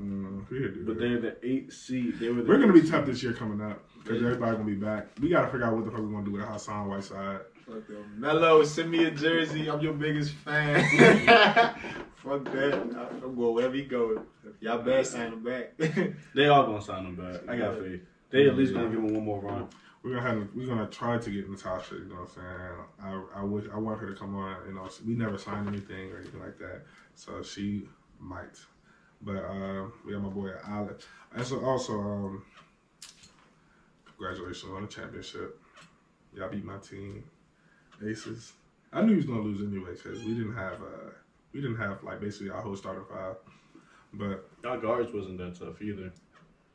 Mm, we could do But that. they're the eight seed. They were. The We're gonna be tough seed. this year coming up because everybody gonna be back. We gotta figure out what the fuck we're gonna do with Hassan Whiteside. Fuck them. Melo, send me a jersey. I'm your biggest fan. Fuck that. I'm going wherever he goes. Y'all bad, sign him back. They all gonna sign him back. I got faith. They at least gonna give him one more run. We're gonna have we're gonna try to get Natasha. You know what I'm saying? I I wish I want her to come on. You know, we never signed anything or anything like that, so she might. But uh, we have my boy Alex. And so also, um, congratulations on the championship. Y'all beat my team, Aces. I knew he was gonna lose anyway because we didn't have uh we didn't have like basically our whole starting five. But Our guards wasn't that tough either.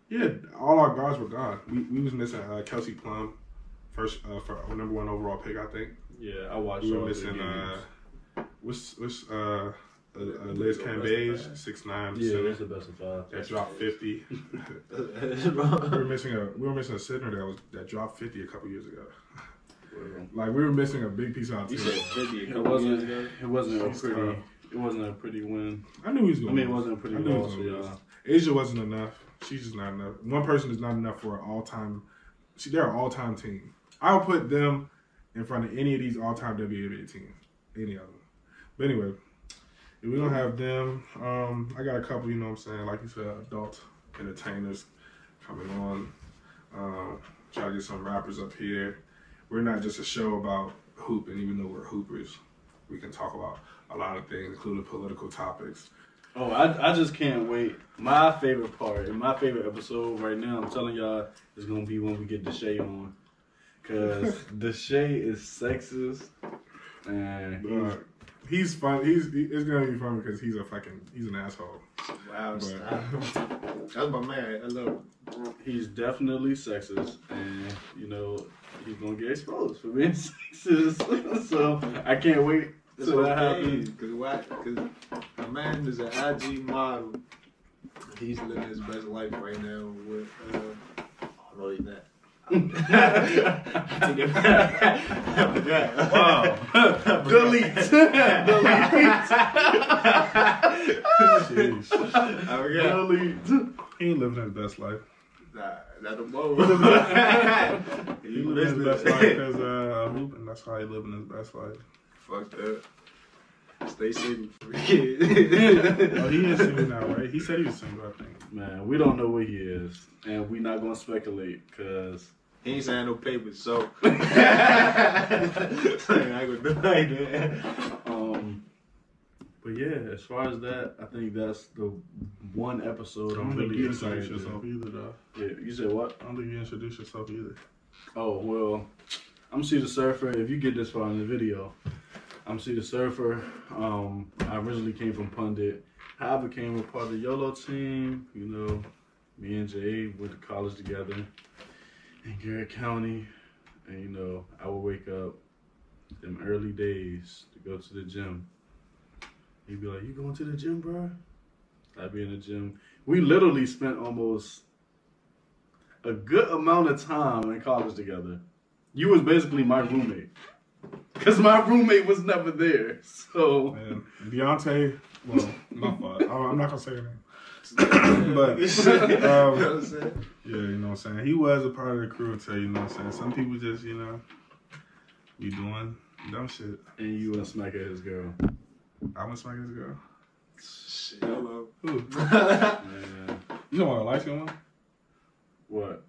yeah, all our guards were gone. We we was missing uh, Kelsey Plum, first uh, for number one overall pick, I think. Yeah, I watched. We all were missing uh, what's what's uh, uh, uh Liz Cambage, six nine yeah, center it's the best of five. that dropped fifty. we were missing a we were missing a center that was that dropped fifty a couple years ago. Like we were missing a big piece of our You team. said 50 a It couple years wasn't. ago. It wasn't a pretty. It wasn't a pretty win. I knew he was going. I going. mean, it wasn't a pretty I knew he loss was for gonna y'all. lose. A'ja wasn't enough. She's just not enough. One person is not enough for an all time. See, they're an all time team. I'll put them in front of any of these all time WNBA teams. Any of them. But anyway, we don't have them, um, I got a couple. You know what I'm saying? Like you said, adult entertainers coming on. Um, try to get some rappers up here. We're not just a show about hooping, even though we're hoopers. We can talk about a lot of things, including political topics. Oh, I, I just can't wait. My favorite part and my favorite episode right now, I'm telling y'all, is gonna be when we get Deshae on, cause Deshae is sexist, and he's fun. He's he, it's gonna be fun because he's a fucking he's an asshole. Wow, But- stop. That's my man. I love him. he's definitely sexist, and you know he's gonna get exposed for being sexist. so I can't wait That's till what that happens. happens. Because why? Because my man is an IG model. He's living his best life right now with. Uh, oh no, he's not. Take it back. Wow. Delete. Sheesh. I forgot. Delete. he ain't living his best life. Nah, not no more. He he living his best life because uh, hooping. That's how he living his best life. Fucked up. Stay single for Oh, he is single now, right? He said he was single. I think. Man, we don't know where he is, and we not gonna speculate because He ain't signed no papers, so I ain't gonna do like that. Um, but yeah, as far as that, I think that's the one episode I I'm don't think really you excited. introduced yourself either, though. Yeah, you said what? I don't think you introduced yourself either. Oh well, I'm C the Surfer. If you get this far in the video, I'm C the Surfer. Um, I originally came from Pundit. I became a part of the YOLO team. You know, me and Jay went to college together in Garrett County, and you know, I would wake up in early days to go to the gym. He'd be like, "You going to the gym, bro?" I'd be in the gym. We literally spent almost a good amount of time in college together. You was basically my roommate. Cause my roommate was never there. So And Deontay, well, my I'm not gonna say name. but um, You know what I'm saying? Yeah, you know what I'm saying? He was a part of the crew until, you know what I'm saying? Some people just, you know, be doing dumb shit. and you and smack at his girl. I went smack this girl. Shit, hello. Who? Man, You don't want a light skin one? what?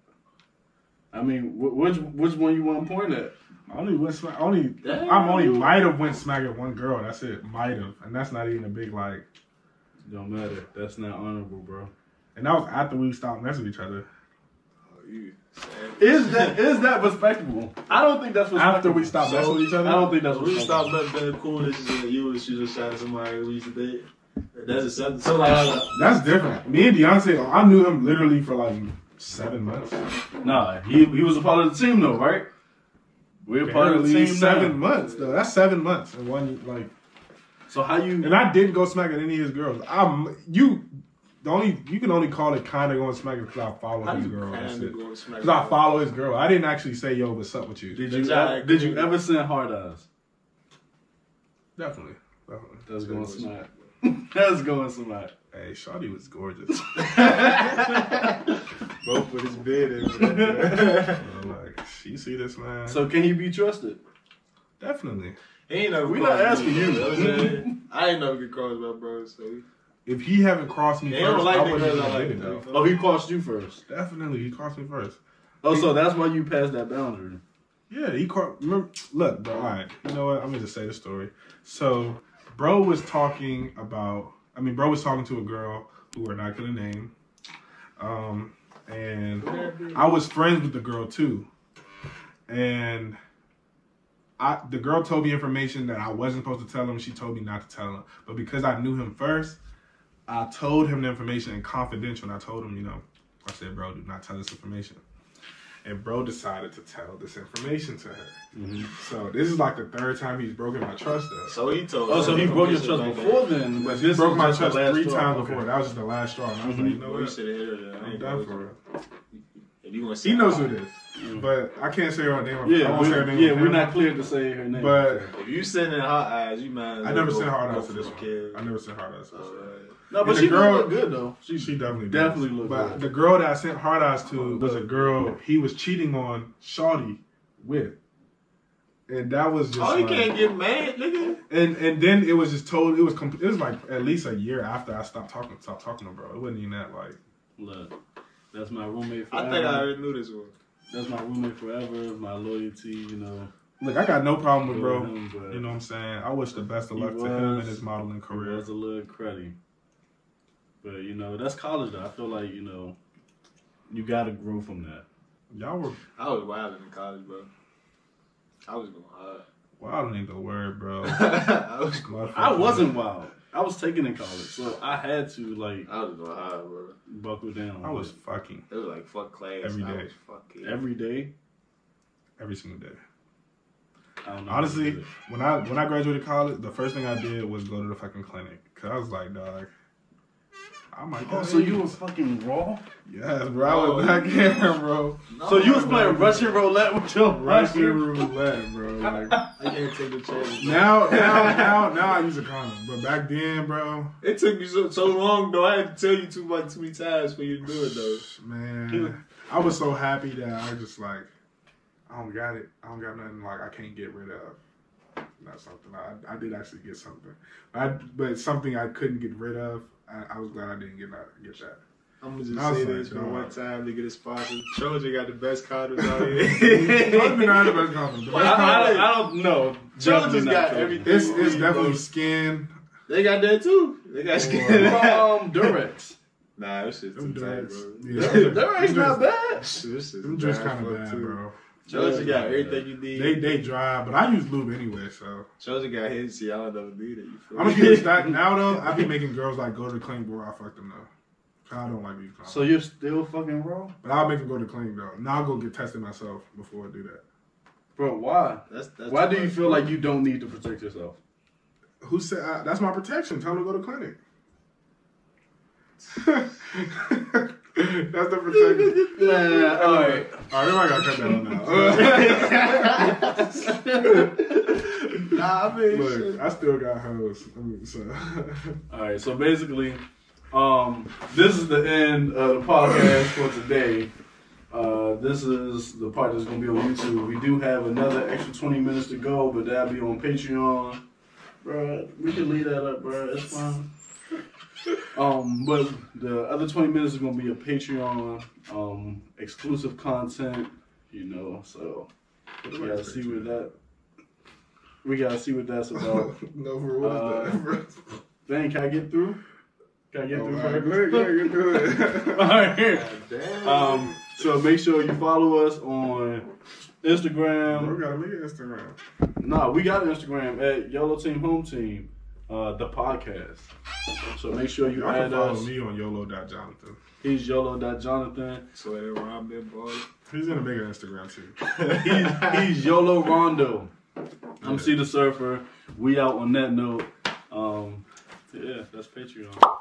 I mean, wh- which which one you want to point at? I only went smack. Only Damn. I'm only might have went smack at one girl. That's it. Might have, and that's not even a big like. Don't matter. That's not honorable, bro. And that was after we stopped messing with each other. Oh, you sad. Is that is that respectable? I don't think that's respectable. After we stopped messing with each other, I don't think that's We respectable. stopped being cool. This is you was she just shot at somebody we used to date. That's a something. So like, That's different. Me and Beyonce, I knew him literally for like seven months. Nah, he he was a part of the team though, right? We're part of the team seven now. months though. That's seven months and one like. So how you? And I didn't go smack at any of his girls. I'm you. The only you can only call it kind of going smack because I follow how his you girl. That's kinda it. go Because I follow his girl. I didn't actually say yo, what's up with you? Did you Exactly. did you ever send hard eyes? Definitely, definitely. That's going smack. That's going smack. Hey, Shawty was gorgeous. Both with his bed in. I'm like, you see this man? So can he be trusted? definitely. He ain't never We not asking me, you. know what I'm saying? I ain't never get crossed by bro, so If he haven't crossed me They first, don't like I the wouldn't I like. it though. though. Oh, he crossed you first. Definitely, he crossed me first. Oh, so that's why you passed that boundary. Yeah, he caught. Remember, look, bro. All right, you know what? I'm gonna just say the story. So, bro was talking about. I mean, bro was talking to a girl who we're not gonna name, um, and I was friends with the girl too, and I the girl told me information that I wasn't supposed to tell him. She told me not to tell him, but because I knew him first, I told him the information in confidential. And I told him, you know, I said, bro, do not tell this information. And bro decided to tell this information to her. Mhm. So this is like the third time he's broken my trust though. So he told. Oh, so he broke your trust before that. then, but He this broke my trust three straw. times Okay. before. That was just the last straw. And I was Mhm. like, you know Well, you should have hit her. I I'm ain't done for it. If you want to He knows who it is, mm-hmm. but I can't say her name. I Yeah, won't say her we, name yeah, on we're not clear to say her name. But If you sending hot eyes, you might. as I never go- sent hard eyes to for this one. kid. I never sent hard eyes to this one. No, but and she the girl- look good though. She, She definitely does. Definitely look But good. the girl that I sent hard eyes to was a girl he was cheating on Shawty with. And that was just oh, you like, can't get mad, nigga. and and then it was just told it was com- it was like at least a year after I stopped talking stopped talking to bro. It wasn't even that like look. That's my roommate forever. I think I already knew this one. That's my roommate forever. My loyalty, you know. look I got no problem with bro. him, You know what I'm saying? I wish the best of He luck to him in his modeling It career. was a little cruddy. But you know, that's college though. I feel like, you know, you gotta grow from that. Y'all were I was wild in college, bro. I was going hard. wild ain't the word, bro. I was. I wasn't wild. I was taken in college, so I had to like I was going hard, bro. buckle down. I was fucking It was like fuck class. Every I day. was fucking every day. every single day. I don't know. Honestly, when I when I graduated college, the first thing I did was go to the fucking clinic. Cause I was like, dog, I might. Oh, oh, so you was fucking raw? Yes, bro. I was back oh, here, bro. so you was playing Russian roulette with your Russian Russian roulette, bro. Like I can't take the chance. now, now, now, now I use a condom, but back then, bro, It took me so, so long though. I had to tell you too much too many times for you to do it though. man, I was so happy that I just like, I don't got it. I don't got nothing like I can't get rid of. Not something I, I did actually get something, I, but something I couldn't get rid of. I, I was glad I didn't get that. Get that. I'm gonna just I was say like, this for one time to get a sponsor. Trojan got the best condoms out here. Trojan not the best condom. The I, best I, condom- don't, I don't know. Trojan's Definitely not got Trojan. everything. It's it's Bro. definitely skin. They got that too. They got skin. um, Durex. nah, this shit's Them too tight, drugs. bro. Yeah, Durex not bad. This shit's Them just bad kind of bad, too. bro. Trojan Yeah. got everything you need. They they dry, but I use lube anyway, so Trojan got his. See, I don't never need it. You I'm gonna me? keep it stacked now though. I be making girls like go to the clean before I fuck them though. 'Cause I don't like being condoms. So you're still fucking raw, but I'll make them go to the clinic though. Now I'll go get tested myself before I do that. bro? Why? That's, that's Why do you feel like you don't need to protect yourself? Who said I, that's my protection? Tell them to go to clinic. that's the protection. Nah, all right. All right, I gotta cut that one out. Nah, I mean, Look, shit. I still got hoes. I mean, so All right, so basically, um, this is the end of the podcast for today. Uh, this is the part that's gonna be on YouTube. We do have another extra 20 minutes to go, but that'll be on Patreon. Bruh, we can leave that up, bruh. It's fine. Um, but the other 20 minutes is gonna be a Patreon um exclusive content, you know, so we gotta see what that we gotta see what that's about. no, for what Uh, is that? bro? Dang, can I get through? Can I get Oh, through? all right, first? go ahead, go get through it. All right, here. Damn. Um, so make sure you follow us on Instagram. we gotta leave Instagram. Nah, we got Instagram at YOLO Team Home Team, uh, the podcast. So make sure you Y'all can add follow us. me on YOLO.Jonathan. He's Yolo.Jonathan. So they robbed boy. He's gonna make an Instagram too. He's, he's Yolo Rondo. I'm Yeah. C the Surfer. We out on that note. Um, yeah, that's Patreon.